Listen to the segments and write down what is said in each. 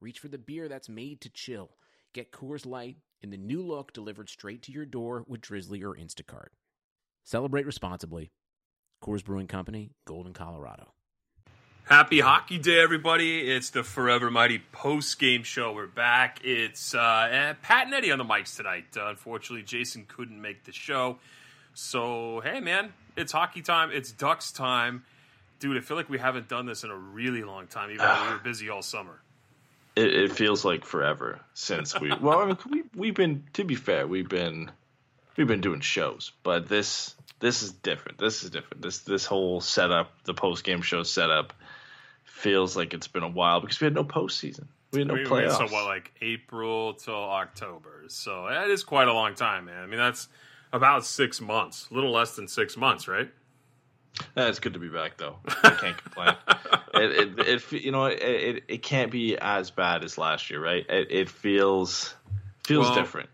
reach for the beer that's made to chill. Get Coors Light in the new look delivered straight to your door with Drizly or Instacart. Celebrate responsibly. Coors Brewing Company, Golden, Colorado. Happy Hockey Day, everybody. It's the Forever Mighty post game show. We're back. It's uh, Pat and Eddie on the mics tonight. Uh, unfortunately, Jason couldn't make the show. So, hey, man, it's hockey time. It's Ducks time. Dude, I feel like we haven't done this in a really long time, even though we were busy all summer. It, it feels like forever since we. well, I mean, we we've been. To be fair, we've been we've been doing shows, but this this is different. This is different. This this whole setup, the post game show setup, feels like it's been a while because we had no postseason. We had no We- playoffs. So, what, like April till October? So, that is quite a long time, man. I mean, that's about six months, a little less than six months, right? Eh, it's good to be back though. I can't complain. it, it, it, you know, it, it, can't be as bad as last year, right? It, it feels feels Well, different.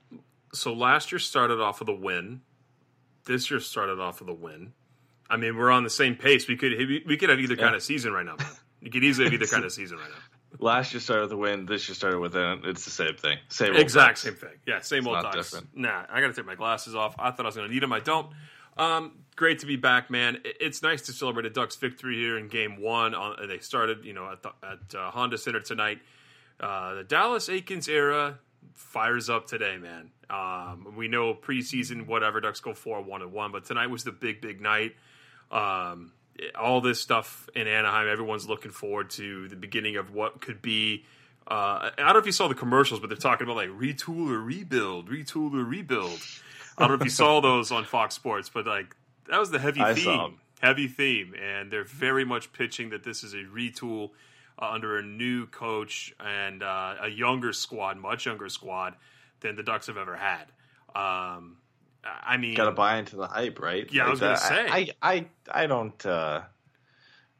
so last year started off with a win. This year started off with a win. I mean, we're on the same pace. We could we could have either kind of season right now. Man. You could easily have either kind of season right now. Last year started with a win. This year started with an. It's the same thing. Same old Exact same thing. Yeah, same It's old not Ducks. different. Nah, I got to take my glasses off. I thought I was going to need them. I don't. Um, great to be back, man. It's nice to celebrate a Ducks victory here in Game One. On, they started, you know, at, the, at uh, Honda Center tonight. Uh, the Dallas Eakins era fires up today, man. Um, we know preseason, whatever Ducks go four one and one, but tonight was the big, big night. Um, all this stuff in Anaheim, everyone's looking forward to the beginning of what could be. Uh, I don't know if you saw the commercials, but they're talking about like retool or rebuild, retool or rebuild. I don't know if you saw those on Fox Sports, but like that was the heavy I theme, heavy theme, and they're very much pitching that this is a retool uh, under a new coach and uh, a younger squad, much younger squad than the Ducks have ever had. Um, I mean, Got to buy into the hype, right? Yeah, I was gonna that- say. I, I, I don't. Uh,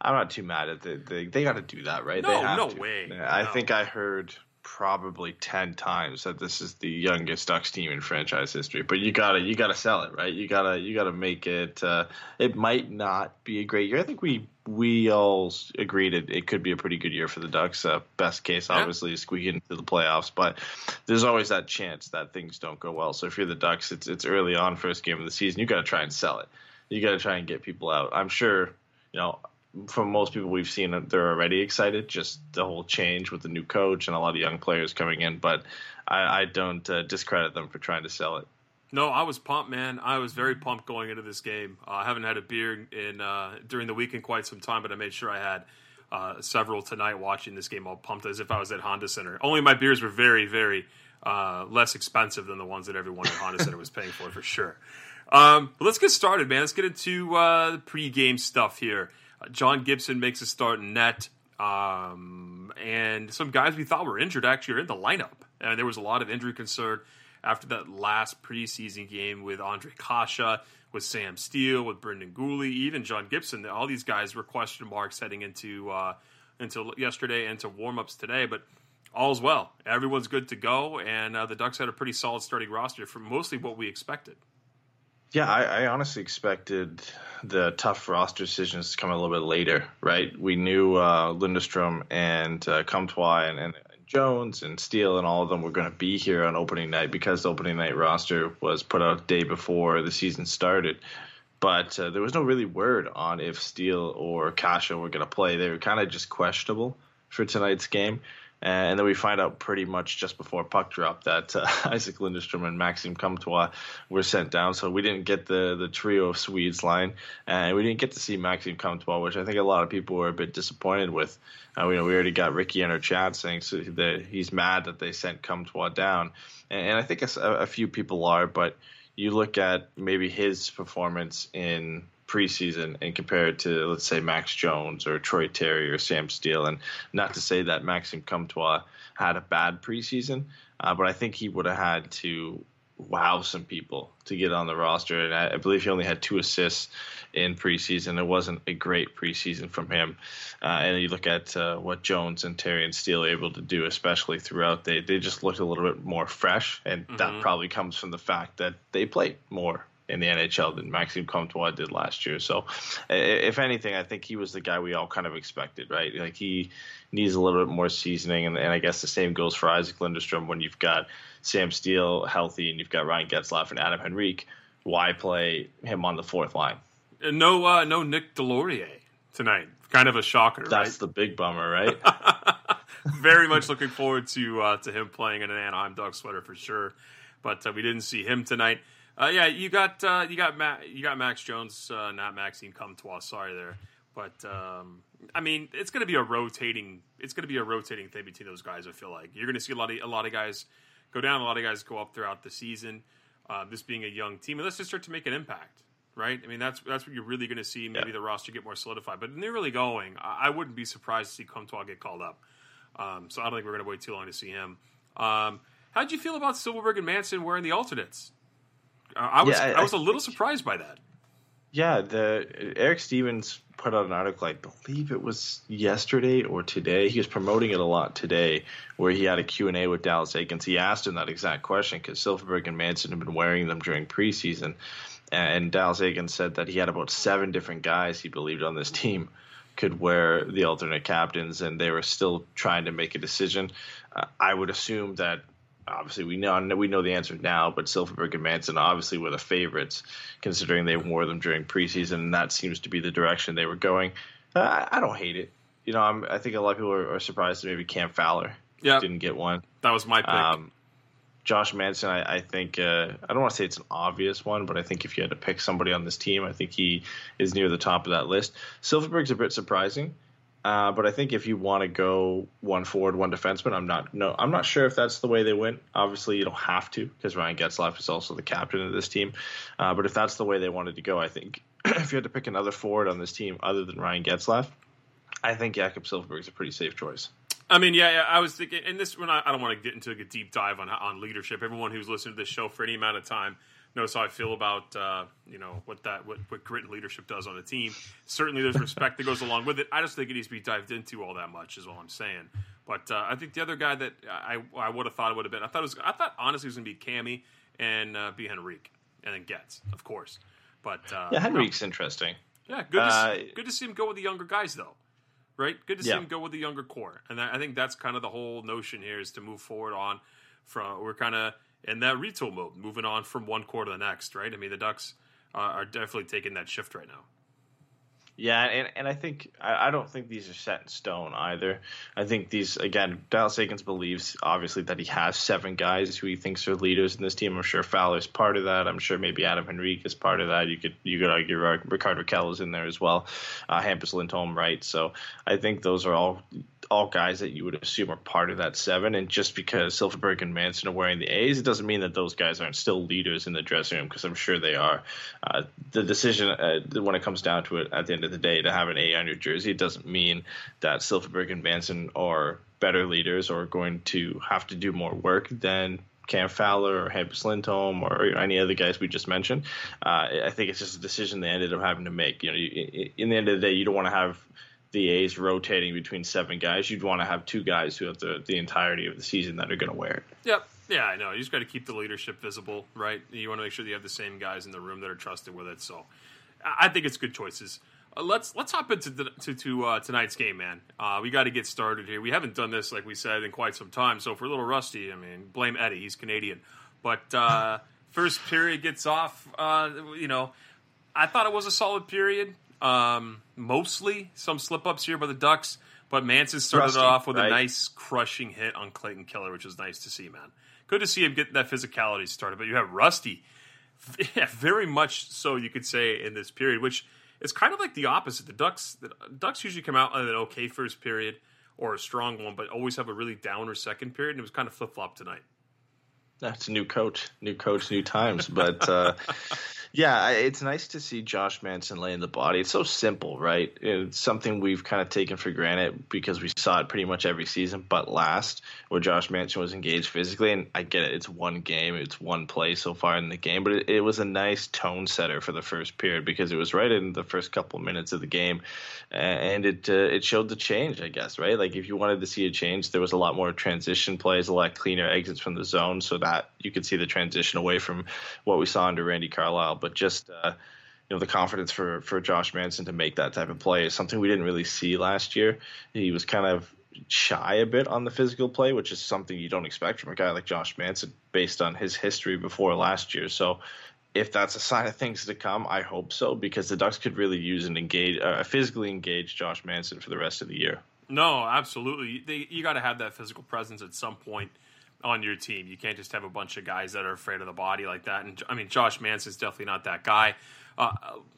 I'm not too mad at the. They, they got to do that, right? No, they have no to. way. I No. think I heard probably ten times that this is the youngest Ducks team in franchise history. But you gotta, you gotta sell it, right? You gotta, you gotta make it. Uh, it might not be a great year. I think we we all agreed it, it could be a pretty good year for the Ducks. Uh, best case, Yeah. obviously, is squeaking into the playoffs, but there's always that chance that things don't go well. So if you're the Ducks, it's it's early on, first game of the season. You got to try and sell it. You got to try and get people out. I'm sure, you know, from most people we've seen, they're already excited. Just the whole change with the new coach and a lot of young players coming in, but I, I don't uh, discredit them for trying to sell it. No, I was pumped, man. I was very pumped going into this game. Uh, I haven't had a beer in uh, during the week in quite some time, but I made sure I had uh, several tonight watching this game. All pumped as if I was at Honda Center. Only my beers were very, very uh, less expensive than the ones that everyone at Honda Center was paying for, for sure. Um, but let's get started, man. Let's get into uh, the pregame stuff here. John Gibson makes a start in net. Um, and some guys we thought were injured actually are in the lineup. And there was a lot of injury concern after that last preseason game with Ondrej Kase, with Sam Steele, with Brendan Guhle, even John Gibson. All these guys were question marks heading into uh, into yesterday and to warmups today. But all's well. Everyone's good to go, and uh, the Ducks had a pretty solid starting roster for mostly what we expected. Yeah, I, I honestly expected the tough roster decisions to come a little bit later, right? We knew uh, Lundestrom and uh, Comtois and, and Jones and Steele and all of them were going to be here on opening night because the opening night roster was put out day before the season started. But uh, there was no really word on if Steele or Kase were going to play. They were kind of just questionable for tonight's game. And then we find out pretty much just before puck drop that uh, Isac Lundestrom and Maxime Comtois were sent down. So we didn't get the, the trio of Swedes line, and we didn't get to see Maxime Comtois, which I think a lot of people were a bit disappointed with. Uh, you know, we already got Ricky in our chat saying so that he's mad that they sent Comtois down, and, and I think a few people are. But you look at maybe his performance in preseason and compare it to let's say Max Jones or Troy Terry or Sam Steele. And not to say that Maxime Comtois had a bad preseason, uh, but I think he would have had to wow some people to get on the roster. And I, I, believe he only had two assists in preseason. It wasn't a great preseason from him. Uh, and you look at uh, what Jones and Terry and Steele are able to do, especially throughout, they, they just looked a little bit more fresh. And mm-hmm. that probably comes from the fact that they played more in the NHL than Maxime Comtois did last year. So, if anything, I think he was the guy we all kind of expected, right? Like he needs a little bit more seasoning, and, and I guess the same goes for Isac Lundestrom when you've got Sam Steele healthy and you've got Ryan Getzlaf and Adam Henrique. Why play him on the fourth line? No, uh, no Nick Deslauriers tonight. Kind of a shocker. That's right? the big bummer, right? Very much looking forward to uh, to him playing in an Anaheim Duck sweater for sure, but uh, we didn't see him tonight. Uh, yeah, you got uh, you got Ma- you got Max Jones, uh, not Maxime Comtois. Sorry there, but um, I mean it's going to be a rotating. It's going to be a rotating thing between those guys. I feel like you're going to see a lot of a lot of guys go down, a lot of guys go up throughout the season. Uh, this being a young team, and let's just start to make an impact, right? I mean that's that's what you're really going to see. Maybe yeah. the roster get more solidified, but they're really going. I, I, wouldn't be surprised to see Comtois get called up. Um, so I don't think we're going to wait too long to see him. Um, how did you feel about Silfverberg and Manson wearing the alternates? I was yeah, I, I, was a little surprised by that. Yeah, the Eric Stephens put out an article, I believe it was yesterday or today. He was promoting it a lot today, where he had a Q&A with Dallas Eakins. He asked him that exact question because Silfverberg and Manson have been wearing them during preseason. And Dallas Eakins said that he had about seven different guys he believed on this team could wear the alternate captains, and they were still trying to make a decision. Uh, I would assume that obviously we know we know the answer now, but Silfverberg and Manson obviously were the favorites, considering they wore them during preseason, and that seems to be the direction they were going. Uh, I don't hate it. You know, I'm, i think a lot of people are, are surprised that maybe Cam Fowler yep. didn't get one. That was my pick. Um, Josh Manson, I, I think uh, I don't want to say it's an obvious one, but I think if you had to pick somebody on this team, I think he is near the top of that list. Silfverberg's a bit surprising. Uh, but I think if you want to go one forward, one defenseman, I'm not no, I'm not sure if that's the way they went. Obviously, you don't have to because Ryan Getzlaf is also the captain of this team. Uh, but if that's the way they wanted to go, I think if you had to pick another forward on this team other than Ryan Getzlaf, I think Jakob Silfverberg is a pretty safe choice. I mean, yeah, yeah, I was thinking, and this I, I don't want to get into a deep dive on on leadership. Everyone who's listened to this show for any amount of time knows how I feel about uh, you know what that what, what grit and leadership does on the team. Certainly, there's respect that goes along with it. I just think it needs to be dived into all that much. Is all I'm saying. But uh, I think the other guy that I I would have thought it would have been I thought it was I thought honestly it was going to be Cammy and uh, be Henrique and then Getz of course. But uh, yeah, Henrique's no. interesting. Yeah, good. To see, uh, good to see him go with the younger guys though. Right, good to see yeah. him go with the younger core, and I think that's kind of the whole notion here is to move forward on. From we're kind of in that retool mode, moving on from one core to the next, right? I mean, the Ducks uh, are definitely taking that shift right now. Yeah, and, and I think I, I don't think these are set in stone either. I think these again, Dallas Eakins believes obviously that he has seven guys who he thinks are leaders in this team. I'm sure Fowler's part of that. I'm sure maybe Adam Henrique is part of that. You could you could argue Rickard Rakell is in there as well. Uh, Hampus Lindholm, right? So I think those are all all guys that you would assume are part of that seven. And just because Silfverberg and Manson are wearing the A's, it doesn't mean that those guys aren't still leaders in the dressing room because I'm sure they are. Uh, the decision, uh, when it comes down to it, at the end of the day, to have an A on your jersey, it doesn't mean that Silfverberg and Manson are better leaders or going to have to do more work than Cam Fowler or Hampus Lindholm or any other guys we just mentioned. Uh, I think it's just a decision they ended up having to make. You know, you, in the end of the day, you don't want to have the A's rotating between seven guys, you'd want to have two guys who have the, the entirety of the season that are going to wear it. Yep. Yeah, I know. You just got to keep the leadership visible, right? You want to make sure that you have the same guys in the room that are trusted with it. So, I think it's good choices. Uh, let's let's hop into the, to, to uh, tonight's game, man. Uh, we got to get started here. We haven't done this, like we said, in quite some time. So if we're a little rusty, I mean, blame Eddie. He's Canadian. But uh, first period gets off. Uh, you know, I thought it was a solid period. Um, mostly some slip ups here by the Ducks, but Manson started Rusty, off with right? a nice crushing hit on Clayton Keller, which was nice to see, man. Good to see him get that physicality started. But you have Rusty, yeah, very much so you could say in this period, which is kind of like the opposite. The Ducks, the Ducks usually come out on an okay first period or a strong one, but always have a really downer second period, and it was kind of flip flop tonight. That's a new coach, new coach, new times. But uh, Yeah, it's nice to see Josh Manson laying the body. It's so simple, right? It's something we've kind of taken for granted because we saw it pretty much every season, but last, where Josh Manson was engaged physically. And I get it, it's one game, it's one play so far in the game, but it, it was a nice tone setter for the first period because it was right in the first couple minutes of the game. And it uh, it showed the change, I guess, right? Like if you wanted to see a change, there was a lot more transition plays, a lot cleaner exits from the zone so that you could see the transition away from what we saw under Randy Carlyle but just uh, you know the confidence for for Josh Manson to make that type of play is something we didn't really see last year. He was kind of shy a bit on the physical play, which is something you don't expect from a guy like Josh Manson based on his history before last year. So if that's a sign of things to come, I hope so because the Ducks could really use an engage, uh, physically engaged Josh Manson for the rest of the year. No, absolutely. They, you got to have that physical presence at some point on your team. You can't just have a bunch of guys that are afraid of the body like that. And I mean, Josh Manson's definitely not that guy. Uh,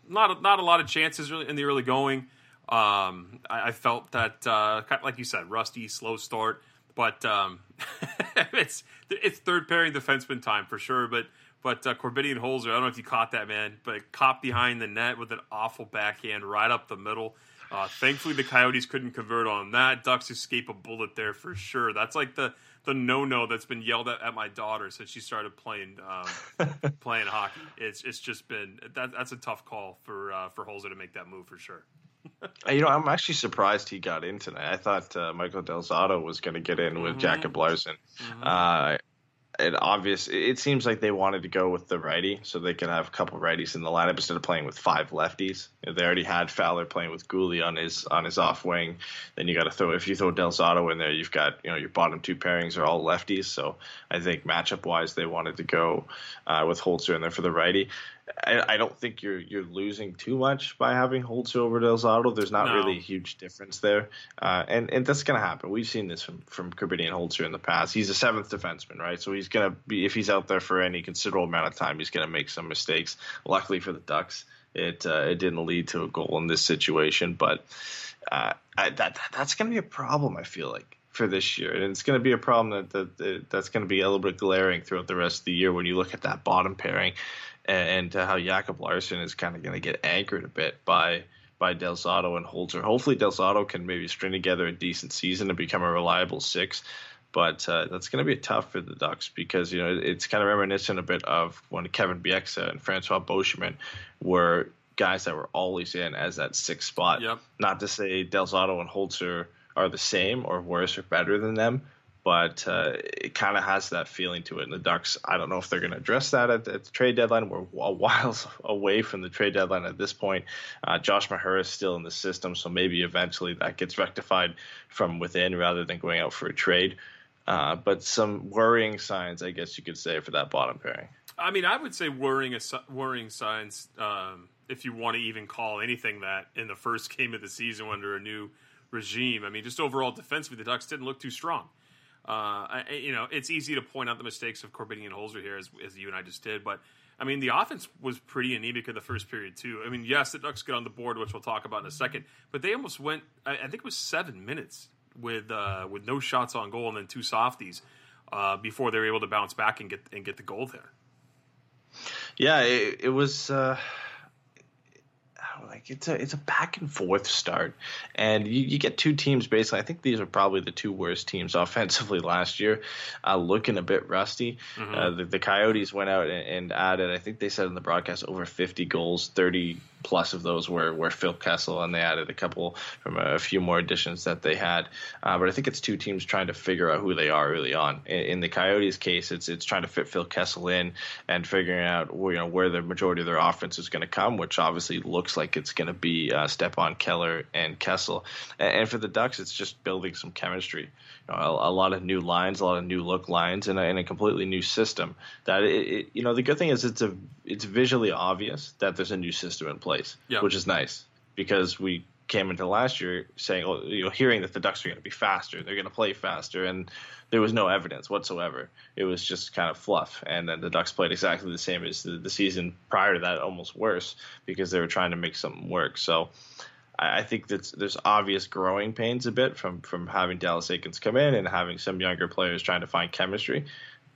not not a lot of chances really in the early going. Um, I, I, felt that, uh, like you said, rusty, slow start, but um, it's it's third pairing defenseman time for sure. But but uh, Korbinian Holzer, I don't know if you caught that man, but caught behind the net with an awful backhand right up the middle. Uh, thankfully, the Coyotes couldn't convert on that. Ducks escape a bullet there for sure. That's like the the no no that's been yelled at at my daughter since she started playing um, playing hockey. It's it's just been that that's a tough call for uh, for Holzer to make that move for sure. you know, I'm actually surprised he got in tonight. I thought uh, Michael Del Zotto was going to get in with mm-hmm. Jacob Larsson. Mm-hmm. Uh, it obvious. It seems like they wanted to go with the righty, so they could have a couple righties in the lineup instead of playing with five lefties. They already had Fowler playing with Guhle on his on his off wing. Then you got to throw if you throw Del in there, you've got you know your bottom two pairings are all lefties. So I think matchup wise, they wanted to go uh, with Holzer in there for the righty. I, I, don't think you're you're losing too much by having Holtz over Del Zotto. There's not no. really a huge difference there, uh, and and that's going to happen. We've seen this from from Korbinian Holzer in the past. He's a seventh defenseman, right? So he's going to be if he's out there for any considerable amount of time, he's going to make some mistakes. Luckily for the Ducks, it uh, it didn't lead to a goal in this situation, but uh, I, that that's going to be a problem. I feel like for this year, and it's going to be a problem that, that, that that's going to be a little bit glaring throughout the rest of the year when you look at that bottom pairing and, and how Jacob Larsson is kind of going to get anchored a bit by by Del Zotto and Holzer. Hopefully, Del Zotto can maybe string together a decent season and become a reliable six. But uh, that's going to be tough for the Ducks because you know it's kind of reminiscent a bit of when Kevin Bieksa and Francois Beauchemin were guys that were always in as that sixth spot. Yep. Not to say Del Zotto and Holzer are the same or worse or better than them, but uh, it kind of has that feeling to it. And the Ducks, I don't know if they're going to address that at, at, the trade deadline. We're a while away from the trade deadline at this point. Uh, Josh Mahura is still in the system, so maybe eventually that gets rectified from within rather than going out for a trade. Uh, but some worrying signs, I guess you could say, for that bottom pairing. I mean, I would say worrying worrying signs, um, if you want to even call anything that in the first game of the season under a new regime. I mean, just overall defensively, the Ducks didn't look too strong. Uh, you know, it's easy to point out the mistakes of Korbinian and Holzer here, as, as you and I just did. But I mean, the offense was pretty anemic in the first period too. I mean, yes, the Ducks get on the board, which we'll talk about in a second. But they almost went. I, I think it was seven minutes with uh, with no shots on goal and then two softies uh, before they were able to bounce back and get and get the goal there. Yeah, it, it was. Like it's a it's a back and forth start, and you, you get two teams basically. I think these are probably the two worst teams offensively last year, uh, looking a bit rusty. Mm-hmm. Uh, the, the, Coyotes went out and, and, added, I think they said in the broadcast, over 50 goals, 30 plus of those were, were Phil Kessel, and they added a couple from a few more additions that they had. Uh, but I think it's two teams trying to figure out who they are early on. In, in, the Coyotes' case, it's it's trying to fit Phil Kessel in and figuring out you know where the majority of their offense is going to come, which obviously looks like it's going to be uh, Stepan Keller and Kessel. And, and, for the Ducks, it's just building some chemistry. Know, a, a, lot of new lines, a lot of new look lines, and a, and a completely new system. That it, it, you know, the good thing is it's a it's visually obvious that there's a new system in place, yeah. which is nice because we came into last year saying, oh, you know, hearing that the Ducks are going to be faster, they're going to play faster, and there was no evidence whatsoever. It was just kind of fluff. And then the Ducks played exactly the same as the, the season prior to that, almost worse, because they were trying to make something work. So I, think that there's obvious growing pains a bit from from having Dallas Eakins come in and having some younger players trying to find chemistry.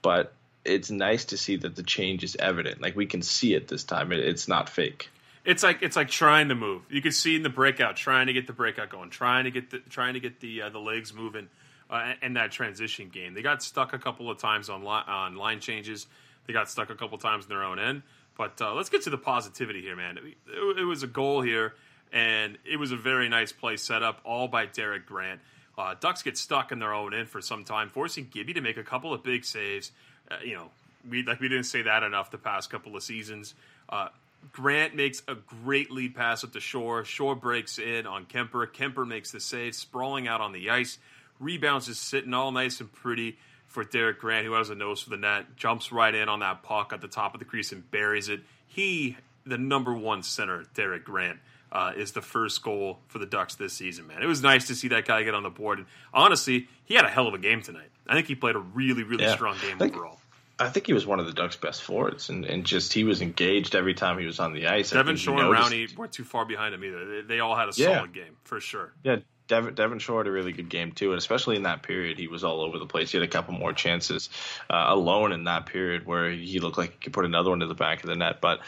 But it's nice to see that the change is evident. Like we can see it this time. It, it's not fake. It's like it's like trying to move. You can see in the breakout, trying to get the breakout going, trying to get the trying to get the uh, the legs moving, uh, in that transition game. They got stuck a couple of times on li- on line changes. They got stuck a couple of times in their own end. But uh, let's get to the positivity here, man. It, it, it, was a goal here, and it was a very nice play set up, all by Derek Grant. Uh, Ducks get stuck in their own end for some time, forcing Gibby to make a couple of big saves. Uh, you know, we like we didn't say that enough the past couple of seasons. Uh, Grant makes a great lead pass at the shore. Shore breaks in on Kuemper. Kuemper makes the save, sprawling out on the ice. Rebounds is sitting all nice and pretty for Derek Grant, who has a nose for the net. Jumps right in on that puck at the top of the crease and buries it. He, the number one center, Derek Grant, uh, is the first goal for the Ducks this season, man. It was nice to see that guy get on the board. And honestly, he had a hell of a game tonight. I think he played a really, really yeah. strong game think, overall. I think he was one of the Ducks' best forwards, and, and just he was engaged every time he was on the ice. Devin Shore and Rowney weren't too far behind him either. They, they all had a yeah. solid game for sure. Yeah, Devin, Devin Shore had a really good game too, and especially in that period, he was all over the place. He had a couple more chances uh, alone in that period where he looked like he could put another one to the back of the net. But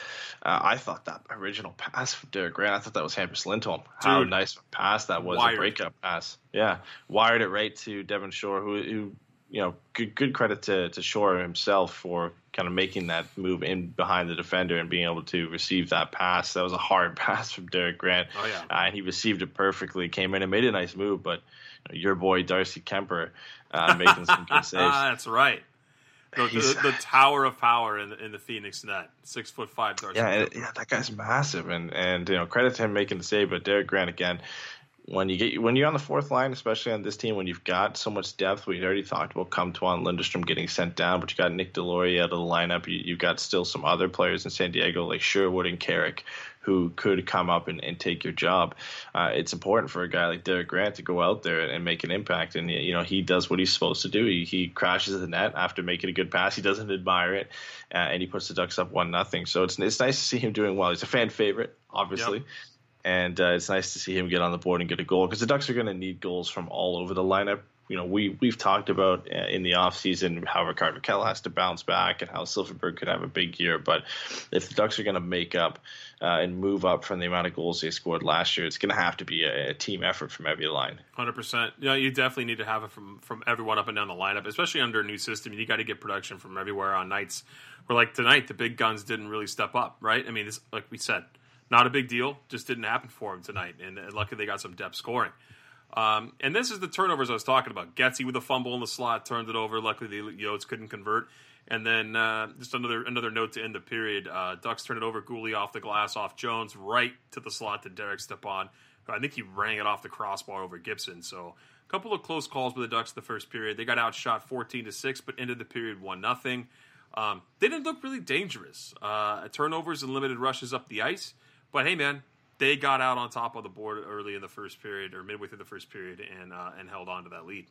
uh, I thought that original pass from Derek Grant, I thought that was Hampus Lindholm. How nice a pass that was, wired. a breakup pass. Yeah, wired it right to Devin Shore, who, who you know, good good credit to to Shore himself for kind of making that move in behind the defender and being able to receive that pass. That was a hard pass from Derek Grant, oh, yeah. uh, and he received it perfectly. Came in and made a nice move, but you know, your boy Darcy Kuemper uh, making some good saves. That's right. The, the, the, tower of power in the, in the Phoenix net, six foot five. Darcy yeah, yeah, that guy's massive, and and you know credit to him making the save, but Derek Grant again when you get when you're on the fourth line, especially on this team, when you've got so much depth, we already talked about Comtois and Lundestrom getting sent down, but you got Nick Deslauriers out of the lineup. You, have got still some other players in San Diego like Sherwood and Carrick who could come up and, and take your job. Uh, it's important for a guy like Derek Grant to go out there and make an impact. And you know he does what he's supposed to do. He, he crashes the net after making a good pass. He doesn't admire it, uh, and he puts the Ducks up one nothing. So it's it's nice to see him doing well. He's a fan favorite, obviously. Yep and uh, it's nice to see him get on the board and get a goal because the Ducks are going to need goals from all over the lineup. You know, we we've talked about uh, in the offseason how Rickard Rakell has to bounce back and how Silfverberg could have a big year. But if the Ducks are going to make up uh, and move up from the amount of goals they scored last year, it's going to have to be a, a, team effort from every line. Hundred percent. Yeah, you definitely need to have it from from everyone up and down the lineup, especially under a new system. You got to get production from everywhere on nights where, like tonight, the big guns didn't really step up. Right? I mean, this, like we said not a big deal. Just didn't happen for him tonight. And luckily they got some depth scoring. Um, and this is the turnovers I was talking about. Getsy with a fumble in the slot, turned it over. Luckily the Yotes couldn't convert. And then uh, just another another note to end the period. Uh, Ducks turned it over. Guhle off the glass, off Jones, right to the slot to Derek Stepan. I think he rang it off the crossbar over Gibson. So a couple of close calls with the Ducks the first period. They got outshot 14 to six, but ended the period one nothing. Um, they didn't look really dangerous. Uh, turnovers and limited rushes up the ice. But hey, man, they got out on top of the board early in the first period or midway through the first period and uh, and held on to that lead.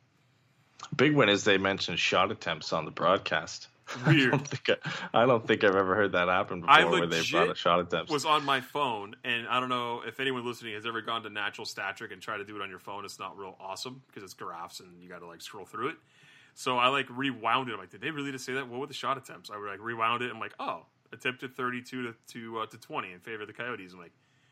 Big win is they mentioned shot attempts on the broadcast. Weird. I don't think, I, I don't think I've ever heard that happen before where they brought a shot attempts. Was on my phone, and I don't know if anyone listening has ever gone to Natural Stat Trick and tried to do it on your phone. It's not real awesome because it's graphs and you got to like scroll through it. So I like rewound it. I'm like, did they really just say that? What were the shot attempts? I would like rewound it. I'm like, oh, attempted 32 to to, uh, to 20 in favor of the Coyotes. I'm like,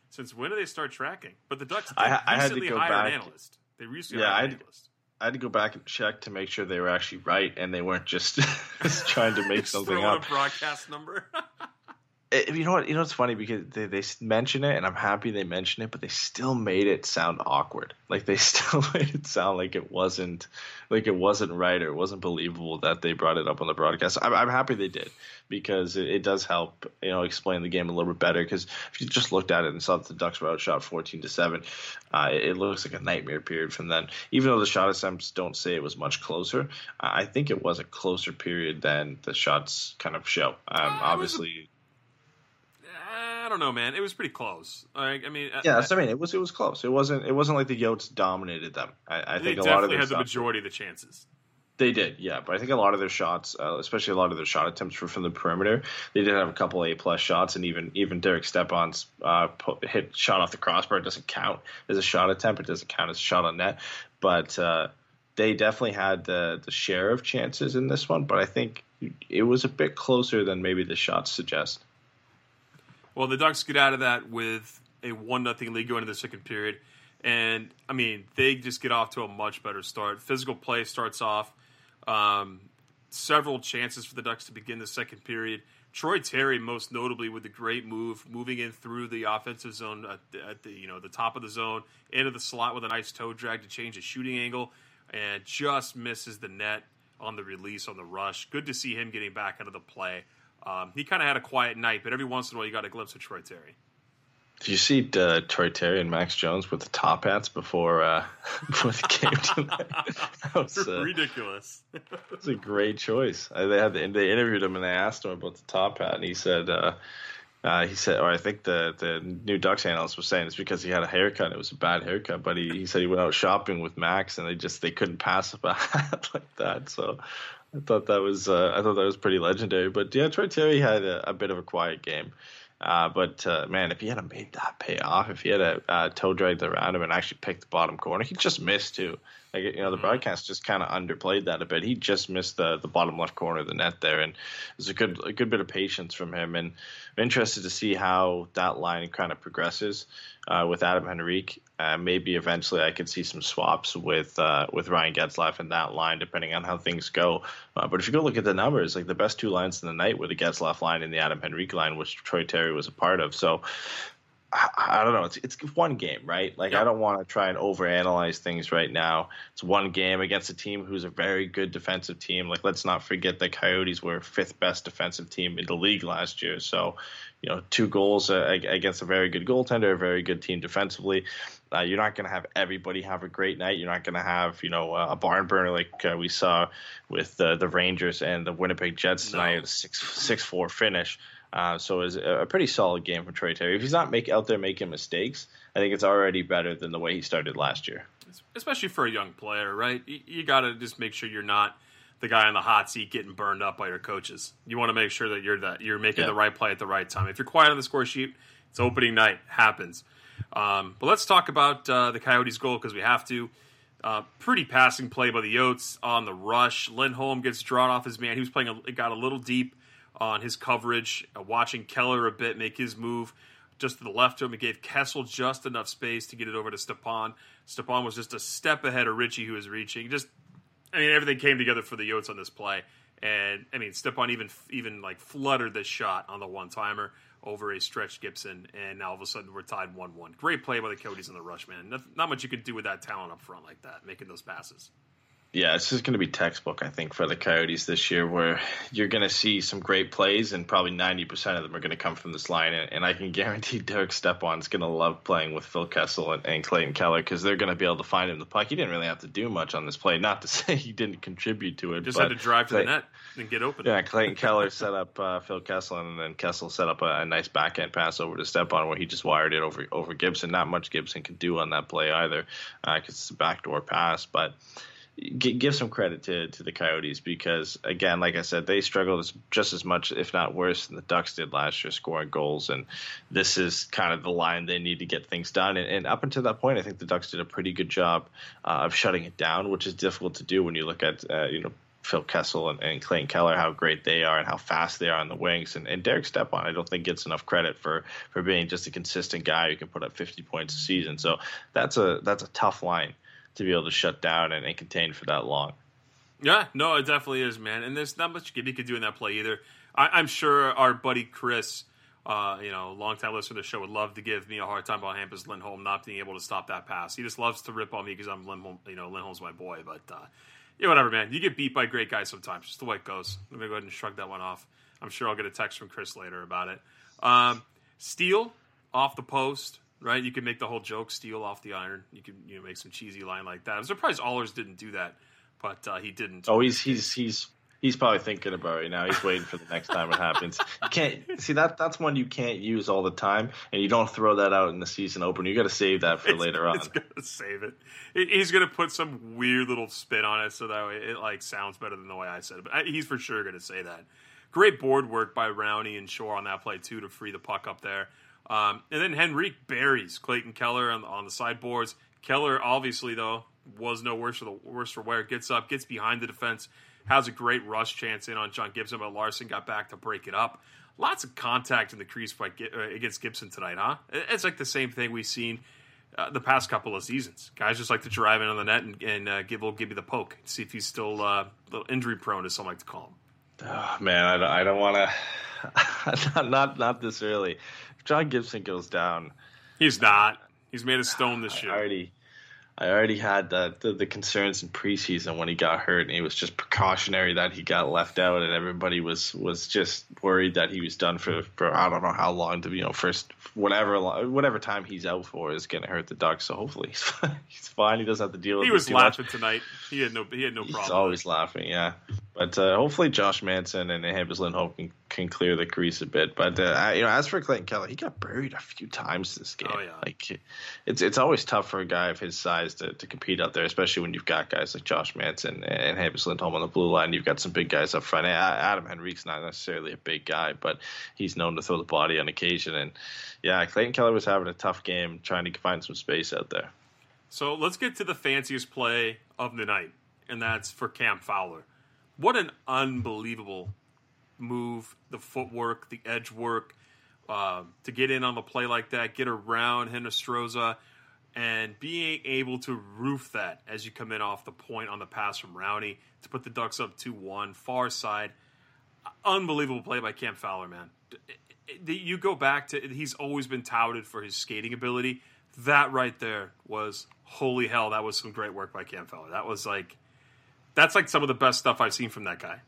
since when do they start tracking? But the Ducks I, I recently hired back. an analyst. They recently yeah, hired an analyst. I had to go back and check to make sure they were actually right and they weren't just, just trying to make something up. A broadcast number. it, you know what? You know what's funny because they, they mention it, and I'm happy they mention it, but they still made it sound awkward. Like they still made it sound like it wasn't like it wasn't right or it wasn't believable that they brought it up on the broadcast. I'm, I'm happy they did because it, it, does help you know explain the game a little bit better. Because if you just looked at it and saw that the Ducks were outshot 14 to seven, uh, it, looks like a nightmare period from then. Even though the shot attempts don't say it was much closer, I think it was a closer period than the shots kind of show. Um, obviously I don't know, man. It was pretty close. Like, I mean, yeah, I, I mean. It was it was close. It wasn't it wasn't like the Yotes dominated them. I, I think a lot of them had the majority of the chances. They did, yeah. But I think a lot of their shots, uh, especially a lot of their shot attempts, were from the perimeter. They did have a couple A plus shots, and even even Derek Stepan's uh, hit shot off the crossbar. It doesn't count as a shot attempt. It doesn't count as a shot on net. But uh, they definitely had the the share of chances in this one, but I think it was a bit closer than maybe the shots suggest. Well, the Ducks get out of that with a one nothing lead going into the second period, and I mean they just get off to a much better start. Physical play starts off. Um, several chances for the Ducks to begin the second period. Troy Terry, most notably, with a great move, moving in through the offensive zone at the, at the, you know the top of the zone into the slot with a nice toe drag to change the shooting angle, and just misses the net on the release on the rush. Good to see him getting back into the play. Um, he kind of had a quiet night, but every once in a while you got a glimpse of Troy Terry. Did you see uh, Troy Terry and Max Jones with the top hats before uh, before the game tonight? that was uh, ridiculous. It's a great choice. They had the, they interviewed him and they asked him about the top hat, and he said uh, uh, he said, or I think the the new Ducks analyst was saying it's because he had a haircut. It was a bad haircut, but he, he said he went out shopping with Max, and they just they couldn't pass up a hat like that. So I thought that was uh, I thought that was pretty legendary. But yeah, Troy Terry had a, a bit of a quiet game. Uh, but uh, man, if he had made that pay off, if he had a uh, toe dragged around him and actually picked the bottom corner, he just missed too. Like you know, the mm-hmm. broadcast just kind of underplayed that a bit. He just missed the the bottom left corner of the net there, and it was a good a good bit of patience from him. And I'm interested to see how that line kind of progresses uh, with Adam Henrique. Uh, maybe eventually I could see some swaps with uh, with Ryan Getzlaf in that line, depending on how things go. Uh, but if you go look at the numbers, like the best two lines in the night were the Getzlaf line and the Adam Henrique line, which Troy Terry was a part of. So I, I don't know. It's it's one game, right? Like I don't want to try and overanalyze things right now. It's one game against a team who's a very good defensive team. Like let's not forget the Coyotes were fifth best defensive team in the league last year. So, you know, two goals uh, against a very good goaltender, a very good team defensively. Uh, you're not going to have everybody have a great night. You're not going to have, you know, a barn burner like uh, we saw with uh, the Rangers and the Winnipeg Jets tonight, no. a six six four finish. Uh, so it was a pretty solid game for Troy Terry. If he's not make, out there making mistakes, I think it's already better than the way he started last year. Especially for a young player, right? You, you got to just make sure you're not the guy on the hot seat getting burned up by your coaches. You want to make sure that you're that you're making yeah. the right play at the right time. If you're quiet on the score sheet, it's opening night happens. Um, but let's talk about uh, the Coyotes' goal because we have to. Uh, pretty passing play by the Yotes on the rush. Lindholm gets drawn off his man. He was playing, a, got a little deep on his coverage, uh, watching Keller a bit make his move just to the left of him. It gave Kessel just enough space to get it over to Stepan. Stepan was just a step ahead of Ritchie, who was reaching. Just, I mean, everything came together for the Yotes on this play. And I mean, Stepan even even like fluttered this shot on the one timer over a stretched Gibson, and now all of a sudden we're tied one one. Great play by the Coyotes in the rush, man. Not, not much you could do with that talent up front like that, making those passes yeah, it's just going to be textbook, I think, for the Coyotes this year, where you're going to see some great plays, and probably 90% of them are going to come from this line. And, and I can guarantee Derek Stepan's going to love playing with Phil Kessel and, and Clayton Keller because they're going to be able to find him the puck. He didn't really have to do much on this play. Not to say he didn't contribute to it. Just had to drive to Clay, the net and get open. Yeah, Clayton Keller set up uh, Phil Kessel, and then Kessel set up a, a, nice backhand pass over to Stepan where he just wired it over over Gibson. Not much Gibson could do on that play either because uh, it's a backdoor pass, but – give some credit to to the Coyotes because again, like I said, they struggled just as much, if not worse, than the Ducks did last year, scoring goals. And this is kind of the line they need to get things done. And, and up until that point, I think the Ducks did a pretty good job uh, of shutting it down, which is difficult to do when you look at uh, you know Phil Kessel and, and, Clayton Keller, how great they are and how fast they are on the wings. And, and Derek Stepan, I don't think gets enough credit for for being just a consistent guy who can put up 50 points a season. So that's a that's a tough line to be able to shut down and, and contain for that long. Yeah, no, it definitely is, man. And there's not much Gibby could do in that play either. I, am sure our buddy Chris, uh, you know, longtime listener to the show, would love to give me a hard time about Hampus Lindholm not being able to stop that pass. He just loves to rip on me because I'm Lindholm, you know, Lindholm's my boy. But uh, yeah, whatever, man. You get beat by great guys sometimes. Just the way it goes. I'm gonna go ahead and shrug that one off. I'm sure I'll get a text from Chris later about it. Um, Steele off the post right? You can make the whole joke steal off the iron. You can you know make some cheesy line like that. I'm surprised Ahlers didn't do that, but uh, he didn't. Oh, he's he's he's he's probably thinking about it now. He's waiting for the next time it happens. You can't see that. That's one you can't use all the time, and you don't throw that out in the season opener. You got to save that for it's, later on. He's gonna save it. He's gonna put some weird little spin on it so that way it like sounds better than the way I said it. But he's for sure gonna say that. Great board work by Rowney and Shore on that play too to free the puck up there. Um, and then Henrique buries Clayton Keller on, on the sideboards. Keller, obviously, though, was no worse for the worse for wear. Gets up, gets behind the defense, has a great rush chance in on John Gibson, but Larsson got back to break it up. Lots of contact in the crease fight uh, against Gibson tonight, huh? It's like the same thing we've seen uh, the past couple of seasons. Guys just like to drive in on the net and, and uh, give will give you the poke, see if he's still uh, a little injury prone, as some like to call him. Oh, man, I don't, don't want to. not, not not this early. John Gibson goes down, he's not. He's made a stone this year. I already, I already had the, the, the concerns in preseason when he got hurt, and it was just precautionary that he got left out, and everybody was was just worried that he was done for for I don't know how long to you know first whatever whatever time he's out for is going to hurt the Ducks. So hopefully he's fine. he's fine. He doesn't have to deal with. He was laughing much. tonight. He had no he had no He's problem. He's always laughing, yeah. But uh, hopefully Josh Manson and Hampus Lindholm can, can clear the crease a bit. But uh, you know, as for Clayton Keller, he got buried a few times this game. Oh, yeah. Like it's it's always tough for a guy of his size to, to compete out there, especially when you've got guys like Josh Manson and Hampus Lindholm on the blue line. You've got some big guys up front. Adam Henrique's not necessarily a big guy, but he's known to throw the body on occasion. And yeah, Clayton Keller was having a tough game trying to find some space out there. So let's get to the fanciest play of the night, and that's for Cam Fowler. What an unbelievable move! The footwork, the edge work, uh, to get in on the play like that, get around Hinostroza, and being able to roof that as you come in off the point on the pass from Rowney to put the Ducks up 2 1, far side. Unbelievable play by Cam Fowler, man. You go back to, he's always been touted for his skating ability. That right there was, holy hell, that was some great work by Cam Fowler. That was like, that's like some of the best stuff I've seen from that guy.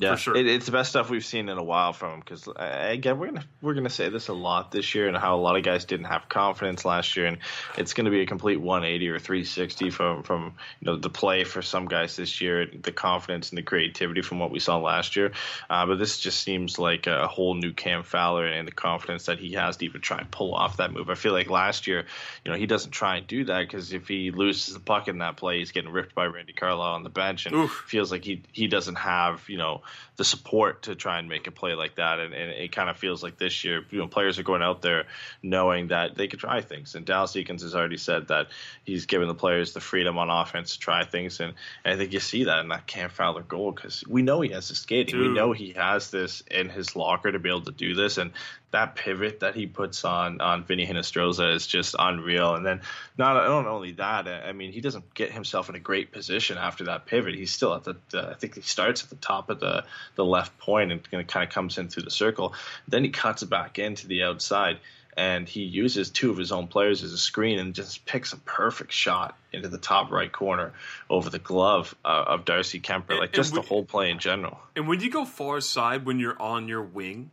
Yeah, For sure. it, it's the best stuff we've seen in a while from him. Because uh, again, we're gonna we're gonna say this a lot this year, and how a lot of guys didn't have confidence last year, and it's gonna be a complete 180 or 360 from from you know the play for some guys this year, the confidence and the creativity from what we saw last year. Uh, but this just seems like a whole new Cam Fowler and the confidence that he has to even try and pull off that move. I feel like last year, you know, he doesn't try and do that because if he loses the puck in that play, he's getting ripped by Randy Carlyle on the bench, and Oof. feels like he he doesn't have you know the support to try and make a play like that. And, and it kind of feels like this year, you know, players are going out there knowing that they could try things. And Dallas Eakins has already said that he's given the players the freedom on offense to try things. And, and I think you see that in that Cam Fowler goal because we know he has the skating. We know he has this in his locker to be able to do this. And that pivot that he puts on on Vinny Hinostroza is just unreal. And then not, not only that, I mean, he doesn't get himself in a great position after that pivot. He's still at the, I think he starts at the top of the, the left point and kind of comes in through the circle. Then he cuts it back into the outside. And he uses two of his own players as a screen and just picks a perfect shot into the top right corner over the glove uh, of Darcy Kuemper. Like and just we- the whole play in general. And when you go far side when you're on your wing,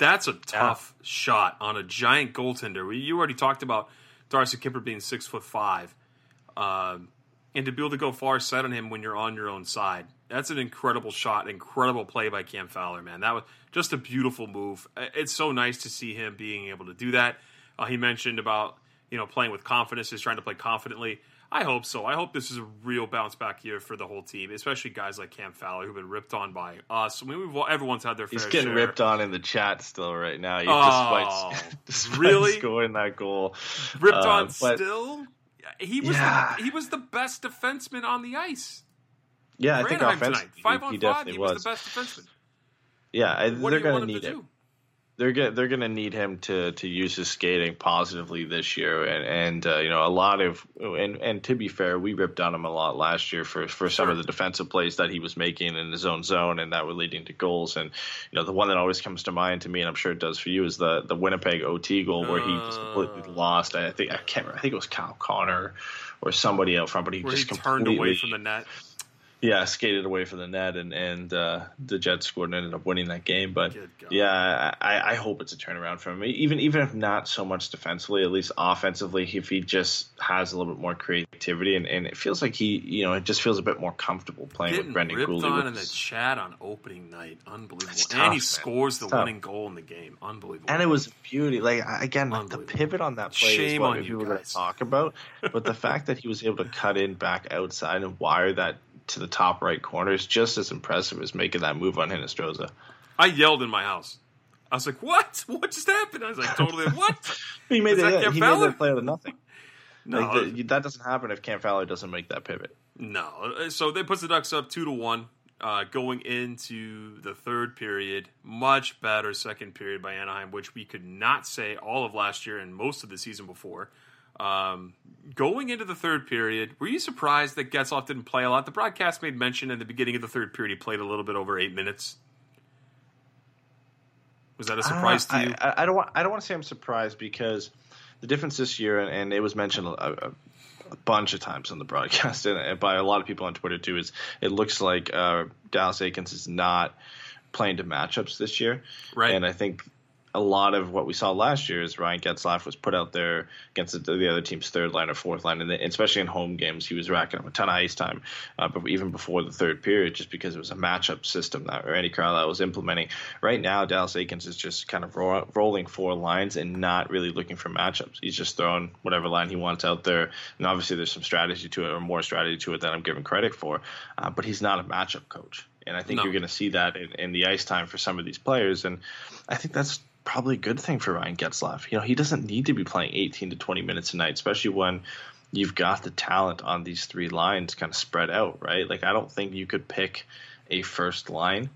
that's a tough shot on a giant goaltender. We- You already talked about Darcy Kuemper being six foot five, um, and to be able to go far side on him when you're on your own side, that's an incredible shot, incredible play by Cam Fowler. Man, that was just a beautiful move. It's so nice to see him being able to do that. Uh, he mentioned about you know playing with confidence, he's trying to play confidently. I hope so. I hope this is a real bounce back year for the whole team, especially guys like Cam Fowler who've been ripped on by us. I mean, we've, everyone's had their fair He's getting share. ripped on in the chat still right now. Oh, despite, despite really? scoring that goal. ripped Uh, on but- still. He was Yeah. the, he was the best defenseman on the ice. Yeah, I think offensively, tonight, five he, on he five, he was, was. the best defenseman. Yeah, I, What they're do you want going to need it. do? They're going they're going to need him to to use his skating positively this year, and and uh, you know a lot of and and to be fair, we ripped on him a lot last year for for some of the defensive plays that he was making in his own zone, and that were leading to goals. And you know the one that always comes to mind to me, and I'm sure it does for you, is the the Winnipeg OT goal where he just completely Uh. lost. I think I can't remember. I think it was Kyle Connor or somebody out front, but he Where he just turned away from the net. Yeah, skated away from the net, and and uh, the Jets scored and ended up winning that game. But yeah, I, I hope it's a turnaround for him. Even even if not so much defensively, at least offensively, if he just has a little bit more creativity, and, and it feels like he, you know, it just feels a bit more comfortable playing Getting with Brendan ripped Guhle. on in the chat on opening night, unbelievable. It's and he man. scores the tough. winning goal in the game, unbelievable. and it was beauty. Like again, like the pivot on that play is Shame what on you people are going guys. to talk about. But the fact that he was able to cut in back outside and wire that to the top right corner is just as impressive as making that move on Hinostroza. I yelled in my house. I was like, "What? What just happened?" I was like, "Totally what?" He made that it. Cam He made that play out of nothing. No, like the, that doesn't happen if Cam Fowler doesn't make that pivot. No, so they puts the Ducks up two to one. Uh, going into the third period, much better second period by Anaheim, which we could not say all of last year and most of the season before. Um, going into the third period, were you surprised that Getzlaf didn't play a lot? The broadcast made mention in the beginning of the third period he played a little bit over eight minutes. Was that a surprise uh, to you? I, I, don't want. I don't want to say I'm surprised because the difference this year, and, and it was mentioned a, a, bunch of times on the broadcast, and, by a lot of people on Twitter too, is it looks like uh, Dallas Eakins is not playing to matchups this year, right? And I think a lot of what we saw last year is Ryan Getzlaf was put out there against the, the other team's third line or fourth line, and especially in home games, he was racking up a ton of ice time. Uh, but even before the third period, just because it was a matchup system that Randy Carlyle was implementing. Right now, Dallas Eakins is just kind of ro- rolling four lines and not really looking for matchups. He's just throwing whatever line he wants out there, and obviously there's some strategy to it or more strategy to it than I'm giving credit for. Uh, but he's not a matchup coach. And I think no. you're going to see that in, in the ice time for some of these players. And I think that's probably a good thing for Ryan Getzlaf. You know, he doesn't need to be playing 18 to 20 minutes a night, especially when you've got the talent on these three lines kind of spread out, right? Like, I don't think you could pick a first line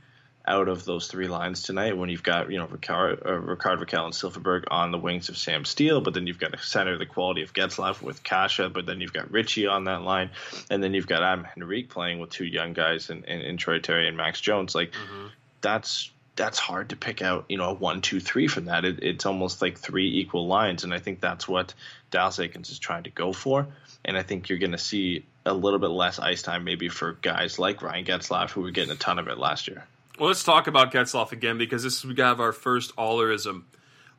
out of those three lines tonight when you've got, you know, Rickard, uh, Rickard Rakell and Silfverberg on the wings of Sam Steel, but then you've got a center of the quality of Getzlaf with Kase, but then you've got Ritchie on that line, and then you've got Adam Henrique playing with two young guys in, in, in Troy Terry and Max Jones. Like, mm-hmm. that's that's hard to pick out, you know, a one, two, three from that. It, it's almost like three equal lines, and I think that's what Dallas Eakins is trying to go for. And I think you're going to see a little bit less ice time, maybe for guys like Ryan Getzlaf, who were getting a ton of it last year. Well, let's talk about Getzlaf again because this we have our first Ahlerism